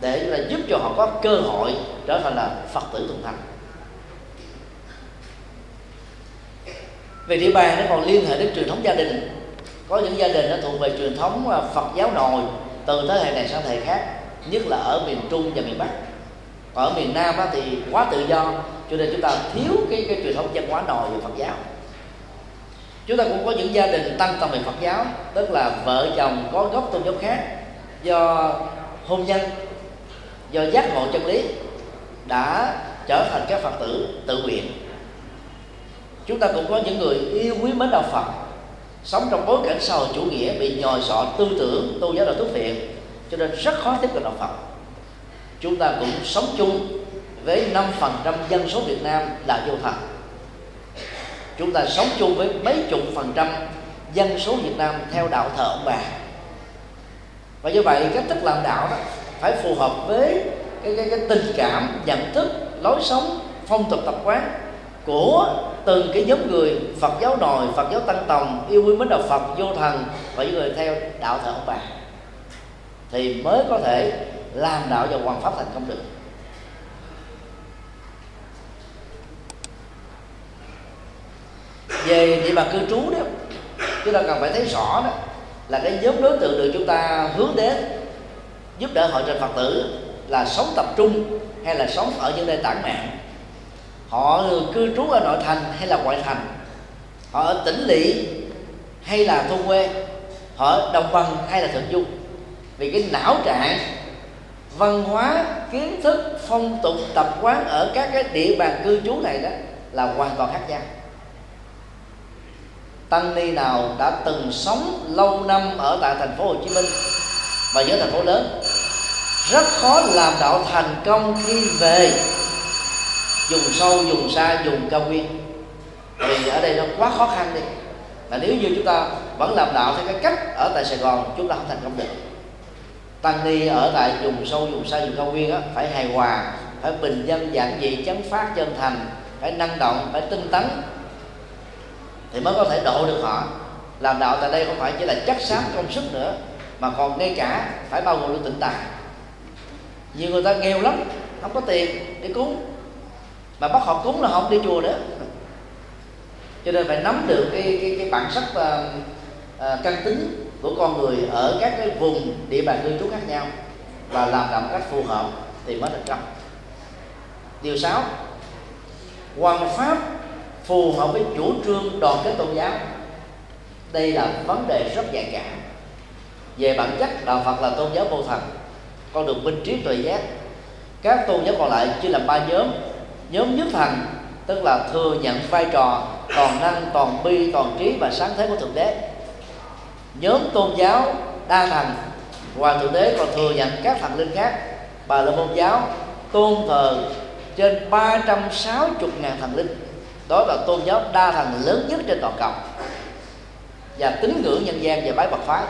Để là giúp cho họ có cơ hội trở thành là phật tử thuần thành. Về địa bàn nó còn liên hệ đến truyền thống gia đình. Có những gia đình nó thuộc về truyền thống à, phật giáo nồi, từ thế hệ này sang thế hệ khác, nhất là ở miền trung và miền bắc. Còn ở miền nam thì quá tự do, cho nên chúng ta thiếu cái cái truyền thống văn hóa nồi về phật giáo chúng ta cũng có những gia đình tăng tâm về phật giáo, tức là vợ chồng có gốc tôn giáo khác do hôn nhân, do giác ngộ chân lý đã trở thành các phật tử tự nguyện. Chúng ta cũng có những người yêu quý mến đạo phật, sống trong bối cảnh xã hội chủ nghĩa, bị nhồi sọ tư tưởng tôn giáo đạo thuốc viện, cho nên rất khó tiếp cận đạo phật. Chúng ta cũng sống chung với 5% dân số Việt Nam là vô thần chúng ta sống chung với mấy chục phần trăm dân số Việt Nam theo đạo thờ ông bà. Và như vậy cách thức làm đạo đó phải phù hợp với cái, cái, cái tình cảm nhận thức lối sống phong tục tập quán của từng cái nhóm người Phật giáo nòi, Phật giáo tăng tòng, yêu quý mến đạo Phật, vô thần và những người theo đạo thờ ông bà. Thì mới có thể làm đạo và hoàn pháp thành công được. Về địa bàn cư trú đó, chúng ta cần phải thấy rõ đó là cái nhóm đối tượng được chúng ta hướng đến giúp đỡ hội trình phật tử là sống tập trung hay là sống ở những nơi tản mạn. Họ cư trú ở nội thành hay là ngoại thành, họ ở tỉnh lỵ hay là thôn quê, họ ở đồng bằng hay là thượng du. Vì cái não trạng, văn hóa, kiến thức, phong tục, tập quán ở các cái địa bàn cư trú này đó là hoàn toàn khác nhau tăng ni nào đã từng sống lâu năm ở tại thành phố Hồ Chí Minh và những thành phố lớn? Rất khó làm đạo thành công khi về. Dùng sâu dùng xa dùng cao nguyên. Vì ở đây nó quá khó khăn đi. Mà nếu như chúng ta vẫn làm đạo theo cái cách ở tại Sài Gòn chúng ta không thành công được. Tăng ni ở tại dùng sâu dùng xa dùng cao nguyên á, phải hài hòa phải bình dân giản dị chấn phát chân thành phải năng động phải tinh tấn thì mới có thể độ được họ. Làm đạo tại đây không phải chỉ là chắc xám công sức nữa mà còn ngay cả phải bao gồm được tịnh tài. Nhiều người ta nghèo lắm không có tiền để cúng. Mà bắt họ cúng là họ không đi chùa nữa. Cho nên phải nắm được cái cái, cái bản sắc uh, uh, căn tính của con người ở các cái vùng địa bàn cư trú khác nhau và làm đạo cách phù hợp thì mới thành công điều sáu hoàn pháp phù hợp với chủ trương đoàn kết tôn giáo. Đây là vấn đề rất nhạy cảm. Về bản chất, đạo phật là tôn giáo vô thần, con đường minh trí tuệ giác. Các tôn giáo còn lại chia làm ba nhóm. Nhóm nhất thành tức là thừa nhận vai trò, toàn năng, toàn bi, toàn trí và sáng thế của thượng đế. Nhóm tôn giáo đa thần, ngoài thượng đế còn thừa nhận các thần linh khác. Bà là môn giáo tôn thờ trên 360 ngàn thần linh đó là tôn giáo đa thần lớn nhất trên toàn cầu. Và tín ngưỡng nhân gian và bái Phật phái.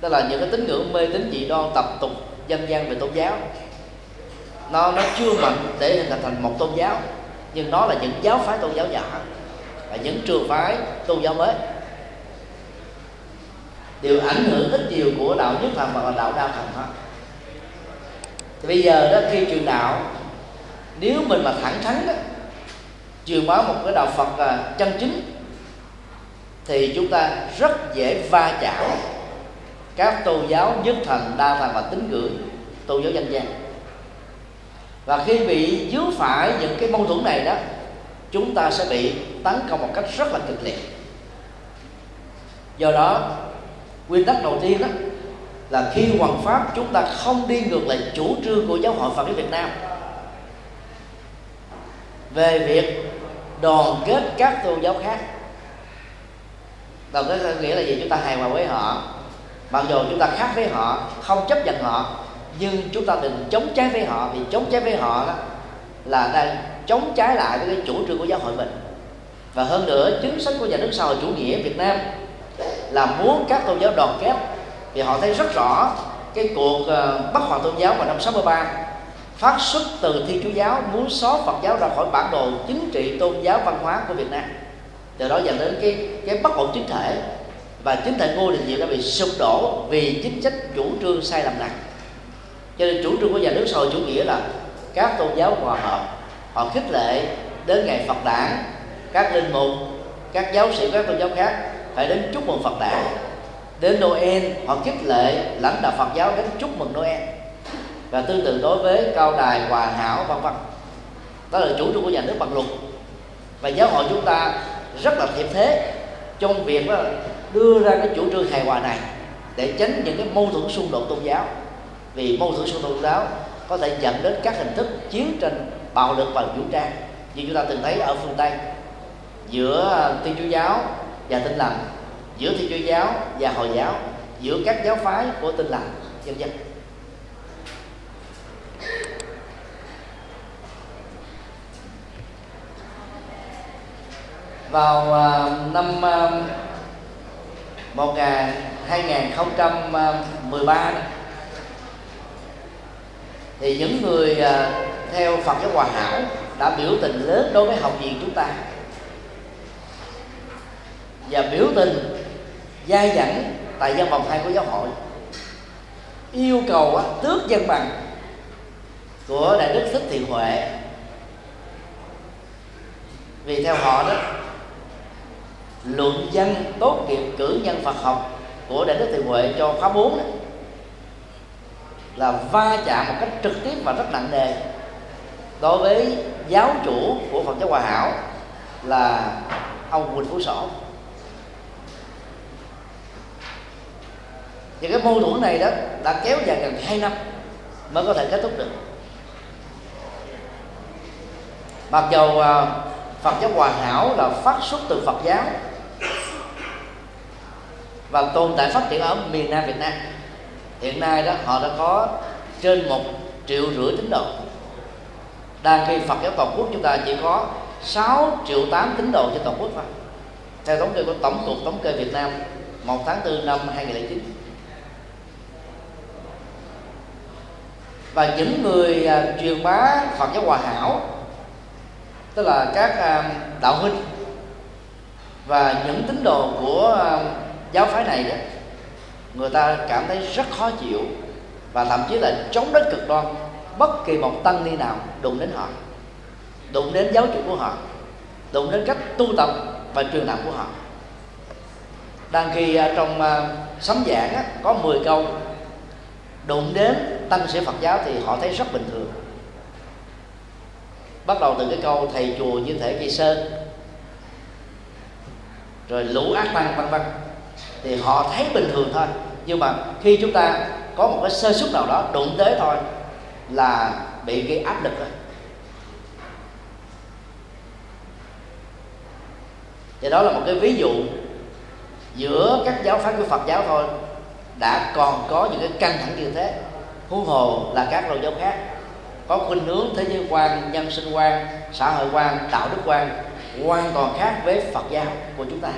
Đó là những cái tín ngưỡng mê tín dị đoan tập tục dân gian về tôn giáo. Nó nó chưa mạnh để hình thành một tôn giáo, nhưng nó là những giáo phái tôn giáo nhỏ và những trường phái tôn giáo mới. Đều ảnh hưởng ít nhiều của đạo nhất thần và đạo đa thần thôi thì bây giờ đó, khi truyền đạo, nếu mình mà thẳng thắn đó truyền bá một cái đạo Phật à, chân chính, thì chúng ta rất dễ va chạm. Các tôn giáo nhất thần, đa thần và tín ngưỡng, tôn giáo dân gian. Và khi bị dướng phải những cái mâu thuẫn này đó, chúng ta sẽ bị tấn công một cách rất là kịch liệt. Do đó, nguyên tắc đầu tiên đó là khi hoàng pháp chúng ta không đi ngược lại chủ trương của giáo hội Phật giáo Việt Nam về việc đoàn kết các tôn giáo khác. Đoàn kết nghĩa là gì? Chúng ta hài hòa với họ mặc dù chúng ta khác với họ, không chấp nhận họ, nhưng chúng ta đừng chống trái với họ, vì chống trái với họ đó là đang chống trái lại với cái chủ trương của giáo hội mình. Và hơn nữa, chính sách của nhà nước xã hội chủ nghĩa Việt Nam là muốn các tôn giáo đoàn kết, vì họ thấy rất rõ cái cuộc ờ, bất hòa tôn giáo vào năm 63 phát xuất từ thiên chúa giáo, muốn xóa phật giáo ra khỏi bản đồ chính trị, tôn giáo, văn hóa của việt nam. Từ đó dẫn đến cái cái bất ổn chính thể. Và chính thể ngô đình diệm đã bị sụp đổ vì chính sách chủ trương sai lầm này. Cho nên chủ trương của nhà nước xã hội chủ nghĩa là các tôn giáo hòa hợp, họ khích lệ đến ngày phật đản, các linh mục, các giáo sĩ, các tôn giáo khác phải đến chúc mừng phật đản. Đến noel, họ khích lệ lãnh đạo phật giáo đến chúc mừng noel và tương tự đối với cao đài, hòa hảo, vân vân. Đó là chủ trương của nhà nước bằng luật. Và giáo hội chúng ta rất là thiệp thế trong việc đó đưa ra cái chủ trương hài hòa này để tránh những cái mâu thuẫn xung đột tôn giáo. Vì mâu thuẫn xung đột tôn giáo có thể dẫn đến các hình thức chiến tranh, bạo lực và vũ trang. Như chúng ta từng thấy ở phương tây, giữa thiên chúa giáo và tin lành, giữa thiên chúa giáo và hồi giáo, giữa các giáo phái của tin lành, dân dân. Vào à, năm uh, 1 2013 thì những người à, theo Phật giáo Hòa Hảo đã biểu tình lớn đối với học viện chúng ta. Và biểu tình gia dẫn tại văn phòng hai của giáo hội. Yêu cầu à, tước dân bằng của đại đức thích thiện huệ. Vì theo họ đó luận văn tốt nghiệp cử nhân Phật học của đại đức Thiện Huệ cho khóa 4 đó, là va chạm một cách trực tiếp và rất nặng nề đối với giáo chủ của Phật giáo Hòa Hảo là ông Quỳnh Phú Sổ. Và cái mâu thuẫn này đó đã kéo dài gần 2 năm mới có thể kết thúc được. Mặc dầu à, Phật giáo Hòa Hảo là phát xuất từ Phật giáo và tồn tại phát triển ở miền Nam Việt Nam. Hiện nay đó, họ đã có trên một triệu rưỡi tín đồ. Đang khi Phật giáo toàn quốc chúng ta chỉ có 6 triệu 8 tín đồ trên toàn quốc thôi. Theo thống kê của tổng cục thống kê Việt Nam 1 tháng 4 năm 2009 và những người à, truyền bá Phật giáo hòa hảo, tức là các à, đạo huynh và những tín đồ của à, giáo phái này đó người ta cảm thấy rất khó chịu và thậm chí là chống đến cực đoan. Bất kỳ một tăng ni nào đụng đến họ đụng đến giáo chủ của họ đụng đến cách tu tập và truyền đạo của họ. Đang khi à, trong uh, sấm giảng á, có 10 câu đụng đến tăng sĩ Phật giáo thì họ thấy rất bình thường. Bắt đầu từ cái câu thầy chùa như thể kỳ sơn rồi lũ ác tăng vân vân thì họ thấy bình thường thôi. Nhưng mà khi chúng ta có một cái sơ suất nào đó đụng tới thôi là bị gây áp lực rồi. Thì đó là một cái ví dụ giữa các giáo phái của Phật giáo thôi đã còn có những cái căng thẳng như thế. Huống hồ là các tôn giáo khác có khuynh hướng thế giới quan, nhân sinh quan, xã hội quan, đạo đức quan hoàn toàn khác với Phật giáo của chúng ta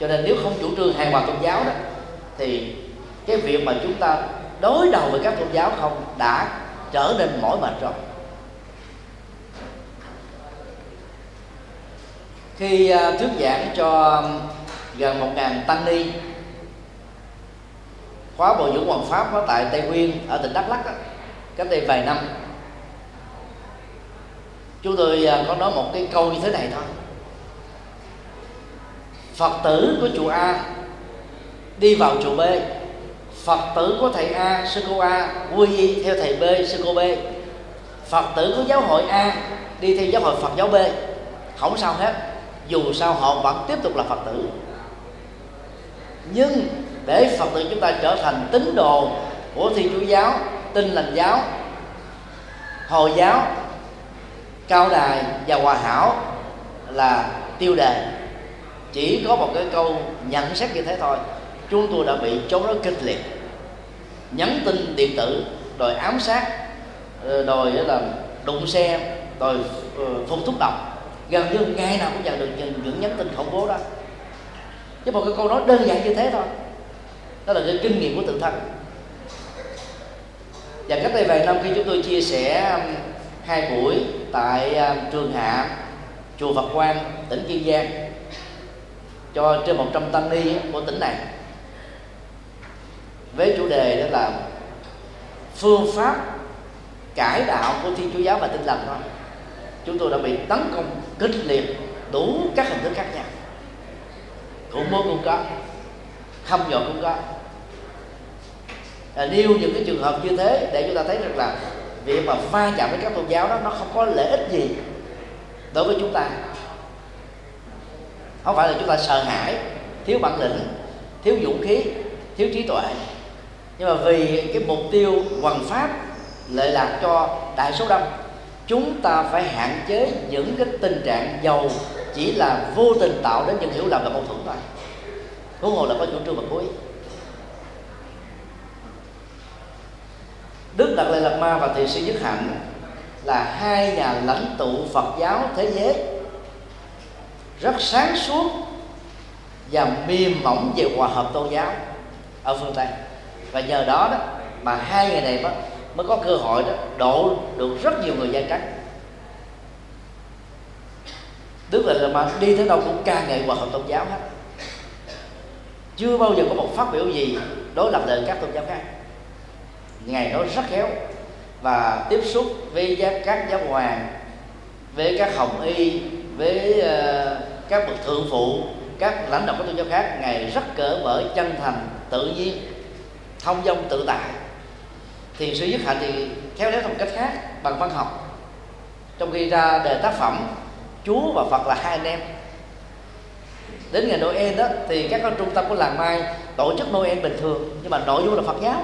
cho nên nếu không chủ trương hài hòa tôn giáo đó, thì cái việc mà chúng ta đối đầu với các tôn giáo không đã trở nên mỏi mệt rồi. Khi à, thuyết giảng cho gần một ngàn tăng ni, khóa bồi dưỡng hoàng pháp ở tại tây nguyên, ở tỉnh đắk lắk cách đây vài năm, chúng tôi à, có nói một cái câu như thế này thôi phật tử của chùa a. Đi vào chùa b, phật tử của thầy a, sư cô a quy y theo thầy b, sư cô b. Phật tử của giáo hội a, đi theo giáo hội phật giáo b. Không sao hết, dù sao họ vẫn tiếp tục là phật tử. Nhưng để phật tử chúng ta trở thành tín đồ của thiên chúa giáo, tin lành giáo, hồi giáo, cao đài và hòa hảo là tiêu đề chỉ có một cái câu nhận xét như thế thôi. Chúng tôi đã bị chống đối kịch liệt. Nhắn tin điện tử đòi ám sát ờ, đòi là đụng xe đòi ờ, phun thuốc độc. Gần như ngày nào cũng nhận được những, những nhắn tin khủng bố đó. Chứ một cái câu nói đơn giản như thế thôi đó là cái kinh nghiệm của tự thân. Và cách đây vài năm khi chúng tôi chia sẻ hai buổi tại trường hạ chùa Phật Quang tỉnh Kiên Giang cho trên 100 tăng ni của tỉnh này. Với chủ đề đó là phương pháp cải đạo của thiên chúa giáo và tinh lành thôi. Chúng tôi đã bị tấn công kịch liệt đủ các hình thức khác nhau. Khủng bố cũng có hâm dọa cũng có. À, nêu những cái trường hợp như thế để chúng ta thấy được là việc mà va chạm với các tôn giáo đó nó không có lợi ích gì đối với chúng ta không phải là chúng ta sợ hãi, thiếu bản lĩnh, thiếu dũng khí, thiếu trí tuệ. Nhưng mà vì cái mục tiêu hoàn pháp lợi lạc cho đại số đông, chúng ta phải hạn chế những cái tình trạng giàu chỉ là vô tình tạo đến những hiểu lầm và mâu thuẫn thôi. Huống hồ là có chủ trương và cố ý. Đức Đạt Lai Lạt Ma và Thiền sư Nhất Hạnh là hai nhà lãnh tụ Phật giáo thế giới rất sáng suốt và mềm mỏng về hòa hợp tôn giáo ở phương Tây. Và nhờ đó đó mà hai ngày này mới mới có cơ hội đó độ được rất nhiều người da trắng tức là là mà đi tới đâu cũng ca ngợi hòa hợp tôn giáo hết. Chưa bao giờ có một phát biểu gì đối lập lại các tôn giáo khác. Ngài nói rất khéo. Và tiếp xúc với các giáo hoàng, với các hồng y với uh, các bậc thượng phụ các lãnh đạo các tôn giáo khác ngài rất cỡ mở chân thành tự nhiên thông dong tự tại. Thì sư giúp hạnh thì theo léo một cách khác bằng văn học. Trong khi ra đề tác phẩm chúa và phật là hai anh em. Đến ngày noel đó thì các trung tâm của làng mai tổ chức noel bình thường nhưng mà nội dung là phật giáo.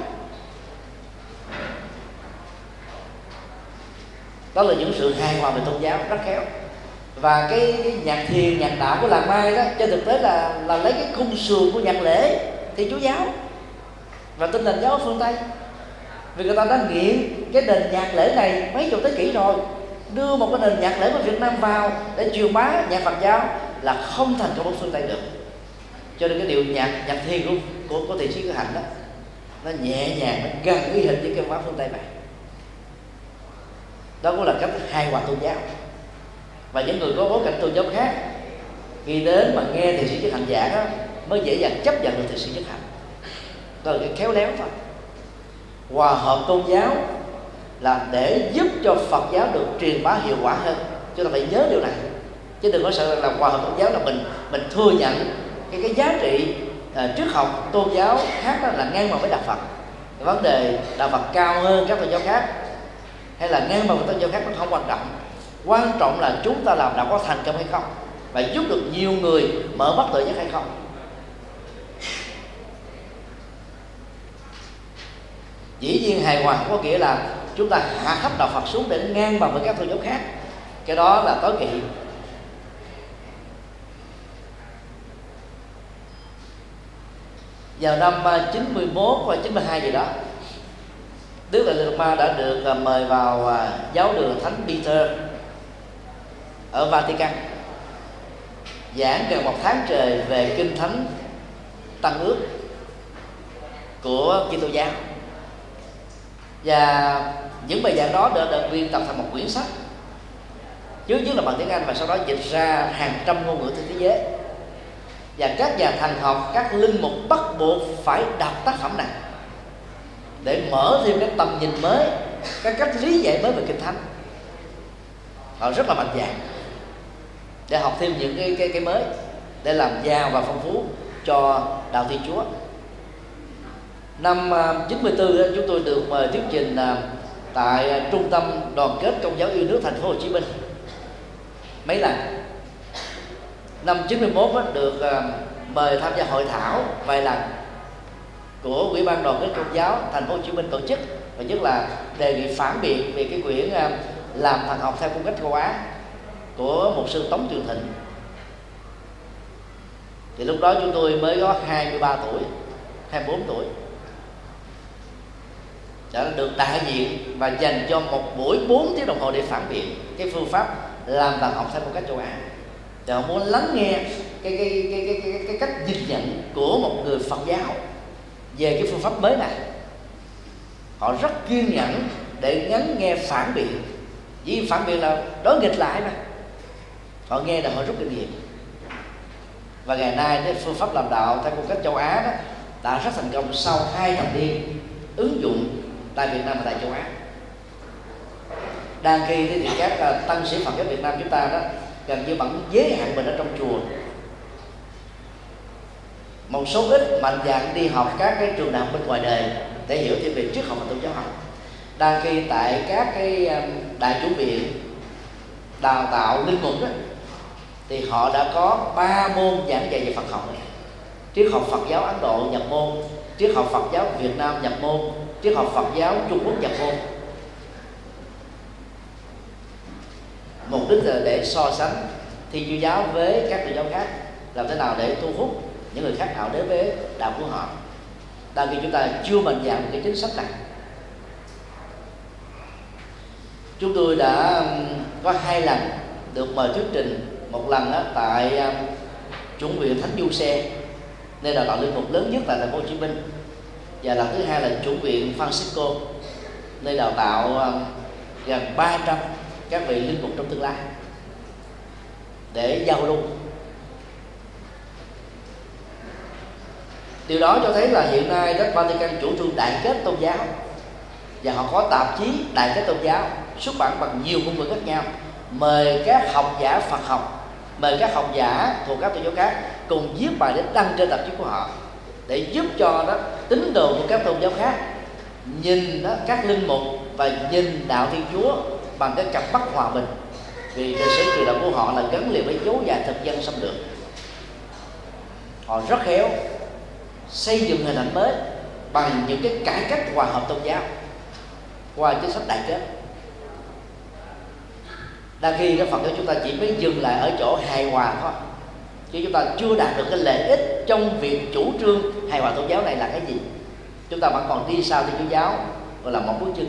Đó là những sự hài hòa về tôn giáo rất khéo và cái, cái nhạc thiền nhạc đạo của làng mai đó trên thực tế là là lấy cái khung sườn của nhạc lễ thì chúa giáo. Và tinh thần giáo phương tây. Vì người ta đã nghiện cái nền nhạc lễ này mấy chục thế kỷ rồi đưa một cái nền nhạc lễ của Việt Nam vào để truyền bá nhạc Phật giáo là không thành công ở phương Tây được. Cho nên cái điều nhạc nhạc thiền của của, của thiền sĩ cử hạnh đó nó nhẹ nhàng nó gần gũi hình với cái văn hóa phương Tây này đó cũng là cách hai hòa tôn giáo và những người có bối cảnh tôn giáo khác khi đến mà nghe thì sĩ chức hạnh giảng đó mới dễ dàng chấp nhận được thì sĩ chức hạnh. Đó là cái khéo léo thôi. Hòa hợp tôn giáo là để giúp cho Phật giáo được truyền bá hiệu quả hơn. Chúng ta phải nhớ điều này. Chứ đừng có sợ là hòa hợp tôn giáo là mình mình thừa nhận cái cái giá trị à, uh, trước học tôn giáo khác đó là ngang bằng với đạo Phật. Cái vấn đề đạo Phật cao hơn các tôn giáo khác hay là ngang bằng với tôn giáo khác nó không quan trọng quan trọng là chúng ta làm đã có thành công hay không? Và giúp được nhiều người mở mắt tự giác hay không? Dĩ nhiên hài hòa có nghĩa là chúng ta hạ thấp đạo Phật xuống để ngang bằng với các tôn giáo khác. Cái đó là tối kỵ. Vào năm à, 91 và 92 gì đó, Đức Đại Lạt Ma đã được à, mời vào à, giáo đường Thánh Peter ở Vatican. Giảng gần một tháng trời về kinh thánh tăng ước của Kitô giáo. Và những bài giảng đó đã được biên tập thành một quyển sách. Trước nhất là bằng tiếng Anh và sau đó dịch ra hàng trăm ngôn ngữ trên thế giới. Và các nhà thần học, các linh mục bắt buộc phải đọc tác phẩm này để mở thêm cái tầm nhìn mới, cái cách lý giải mới về kinh thánh. Họ rất là mạnh dạng để học thêm những cái cái cái mới, để làm giàu và phong phú cho đạo thiên chúa. Năm à, 94 chúng tôi được mời thuyết trình à, tại trung tâm đoàn kết công giáo yêu nước thành phố Hồ Chí Minh. Mấy lần? Năm 91 được à, mời tham gia hội thảo vài lần của ủy ban đoàn kết công giáo thành phố Hồ Chí Minh tổ chức. Và nhất là đề nghị phản biện về cái quyển làm thần học theo phong cách châu Á của một sư Tống Trường Thịnh. Thì lúc đó chúng tôi mới có 23 tuổi 24 tuổi. Đã được đại diện và dành cho một buổi 4 tiếng đồng hồ để phản biện cái phương pháp làm văn học theo một cách châu Á. Thì họ muốn lắng nghe cái cái cái cái cái, cái cách nhìn nhận của một người Phật giáo về cái phương pháp mới này. Họ rất kiên nhẫn để ngắn nghe phản biện. Vì phản biện là đối nghịch lại mà họ nghe là họ rút kinh nghiệm. Và ngày nay cái phương pháp làm đạo theo một cách châu Á đó đã rất thành công sau hai thập niên ứng dụng tại Việt Nam và tại châu Á. Đang khi thì các à, tăng sĩ Phật giáo Việt Nam chúng ta đó gần như vẫn giới hạn mình ở trong chùa. Một số ít mạnh dạn đi học các cái trường đại học bên ngoài đời để hiểu thêm về triết học và tôn giáo học. Đang khi tại các cái à, đại chủ viện đào tạo linh mục đó thì họ đã có ba môn giảng dạy về Phật học. Triết học Phật giáo Ấn Độ nhập môn, triết học Phật giáo Việt Nam nhập môn, triết học Phật giáo Trung Quốc nhập môn. Mục đích là để so sánh thi chúa giáo với các tôn giáo khác, làm thế nào để thu hút những người khác nào đến với đạo của họ. Đang khi chúng ta chưa mạnh dạng cái chính sách này. Chúng tôi đã có hai lần được mời thuyết trình một lần đó tại à, chuẩn viện thánh du xe, nơi đào tạo linh mục lớn nhất tại thành phố hồ chí minh. Và lần thứ hai là chủ viện Francisco, nơi đào tạo à, gần 300 các vị linh mục trong tương lai để giao lưu. Điều đó cho thấy là hiện nay đất Vatican chủ trương đại kết tôn giáo và họ có tạp chí đại kết tôn giáo xuất bản bằng nhiều ngôn ngữ khác nhau. Mời các học giả Phật học mời các học giả thuộc các tôn giáo khác cùng viết bài để đăng trên tạp chí của họ để giúp cho đó tín đồ của các tôn giáo khác nhìn đó, các linh mục và nhìn đạo thiên chúa bằng cái cặp mắt hòa bình. Vì lịch sử truyền đạo của họ là gắn liền với dấu dài thực dân xâm lược. Họ rất khéo xây dựng hình ảnh mới bằng những cái cải cách hòa hợp tôn giáo qua chính sách đại kết đa khi cái phật giáo chúng ta chỉ mới dừng lại ở chỗ hài hòa thôi. Chứ chúng ta chưa đạt được cái lợi ích trong việc chủ trương hài hòa tôn giáo này là cái gì. Chúng ta vẫn còn đi sau thiên chúa giáo, gọi là một bước chân.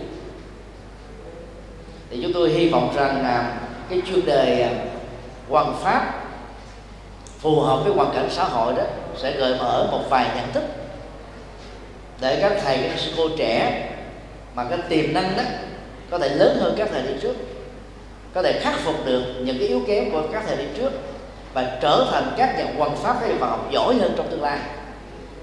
Thì chúng tôi hy vọng rằng là cái chuyên đề à, hoàn pháp phù hợp với hoàn cảnh xã hội đó sẽ gợi mở một vài nhận thức để các thầy, các sư cô trẻ mà cái tiềm năng đó có thể lớn hơn các thầy đi trước có thể khắc phục được những cái yếu kém của các thời điểm trước và trở thành các nhà quan pháp các nhà Phật học giỏi hơn trong tương lai.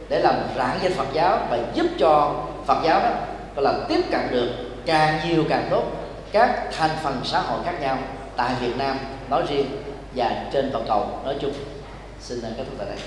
Để làm rạng danh Phật giáo và giúp cho Phật giáo đó gọi là tiếp cận được càng nhiều càng tốt các thành phần xã hội khác nhau tại Việt Nam nói riêng và trên toàn cầu nói chung. Xin kết thúc tại đây.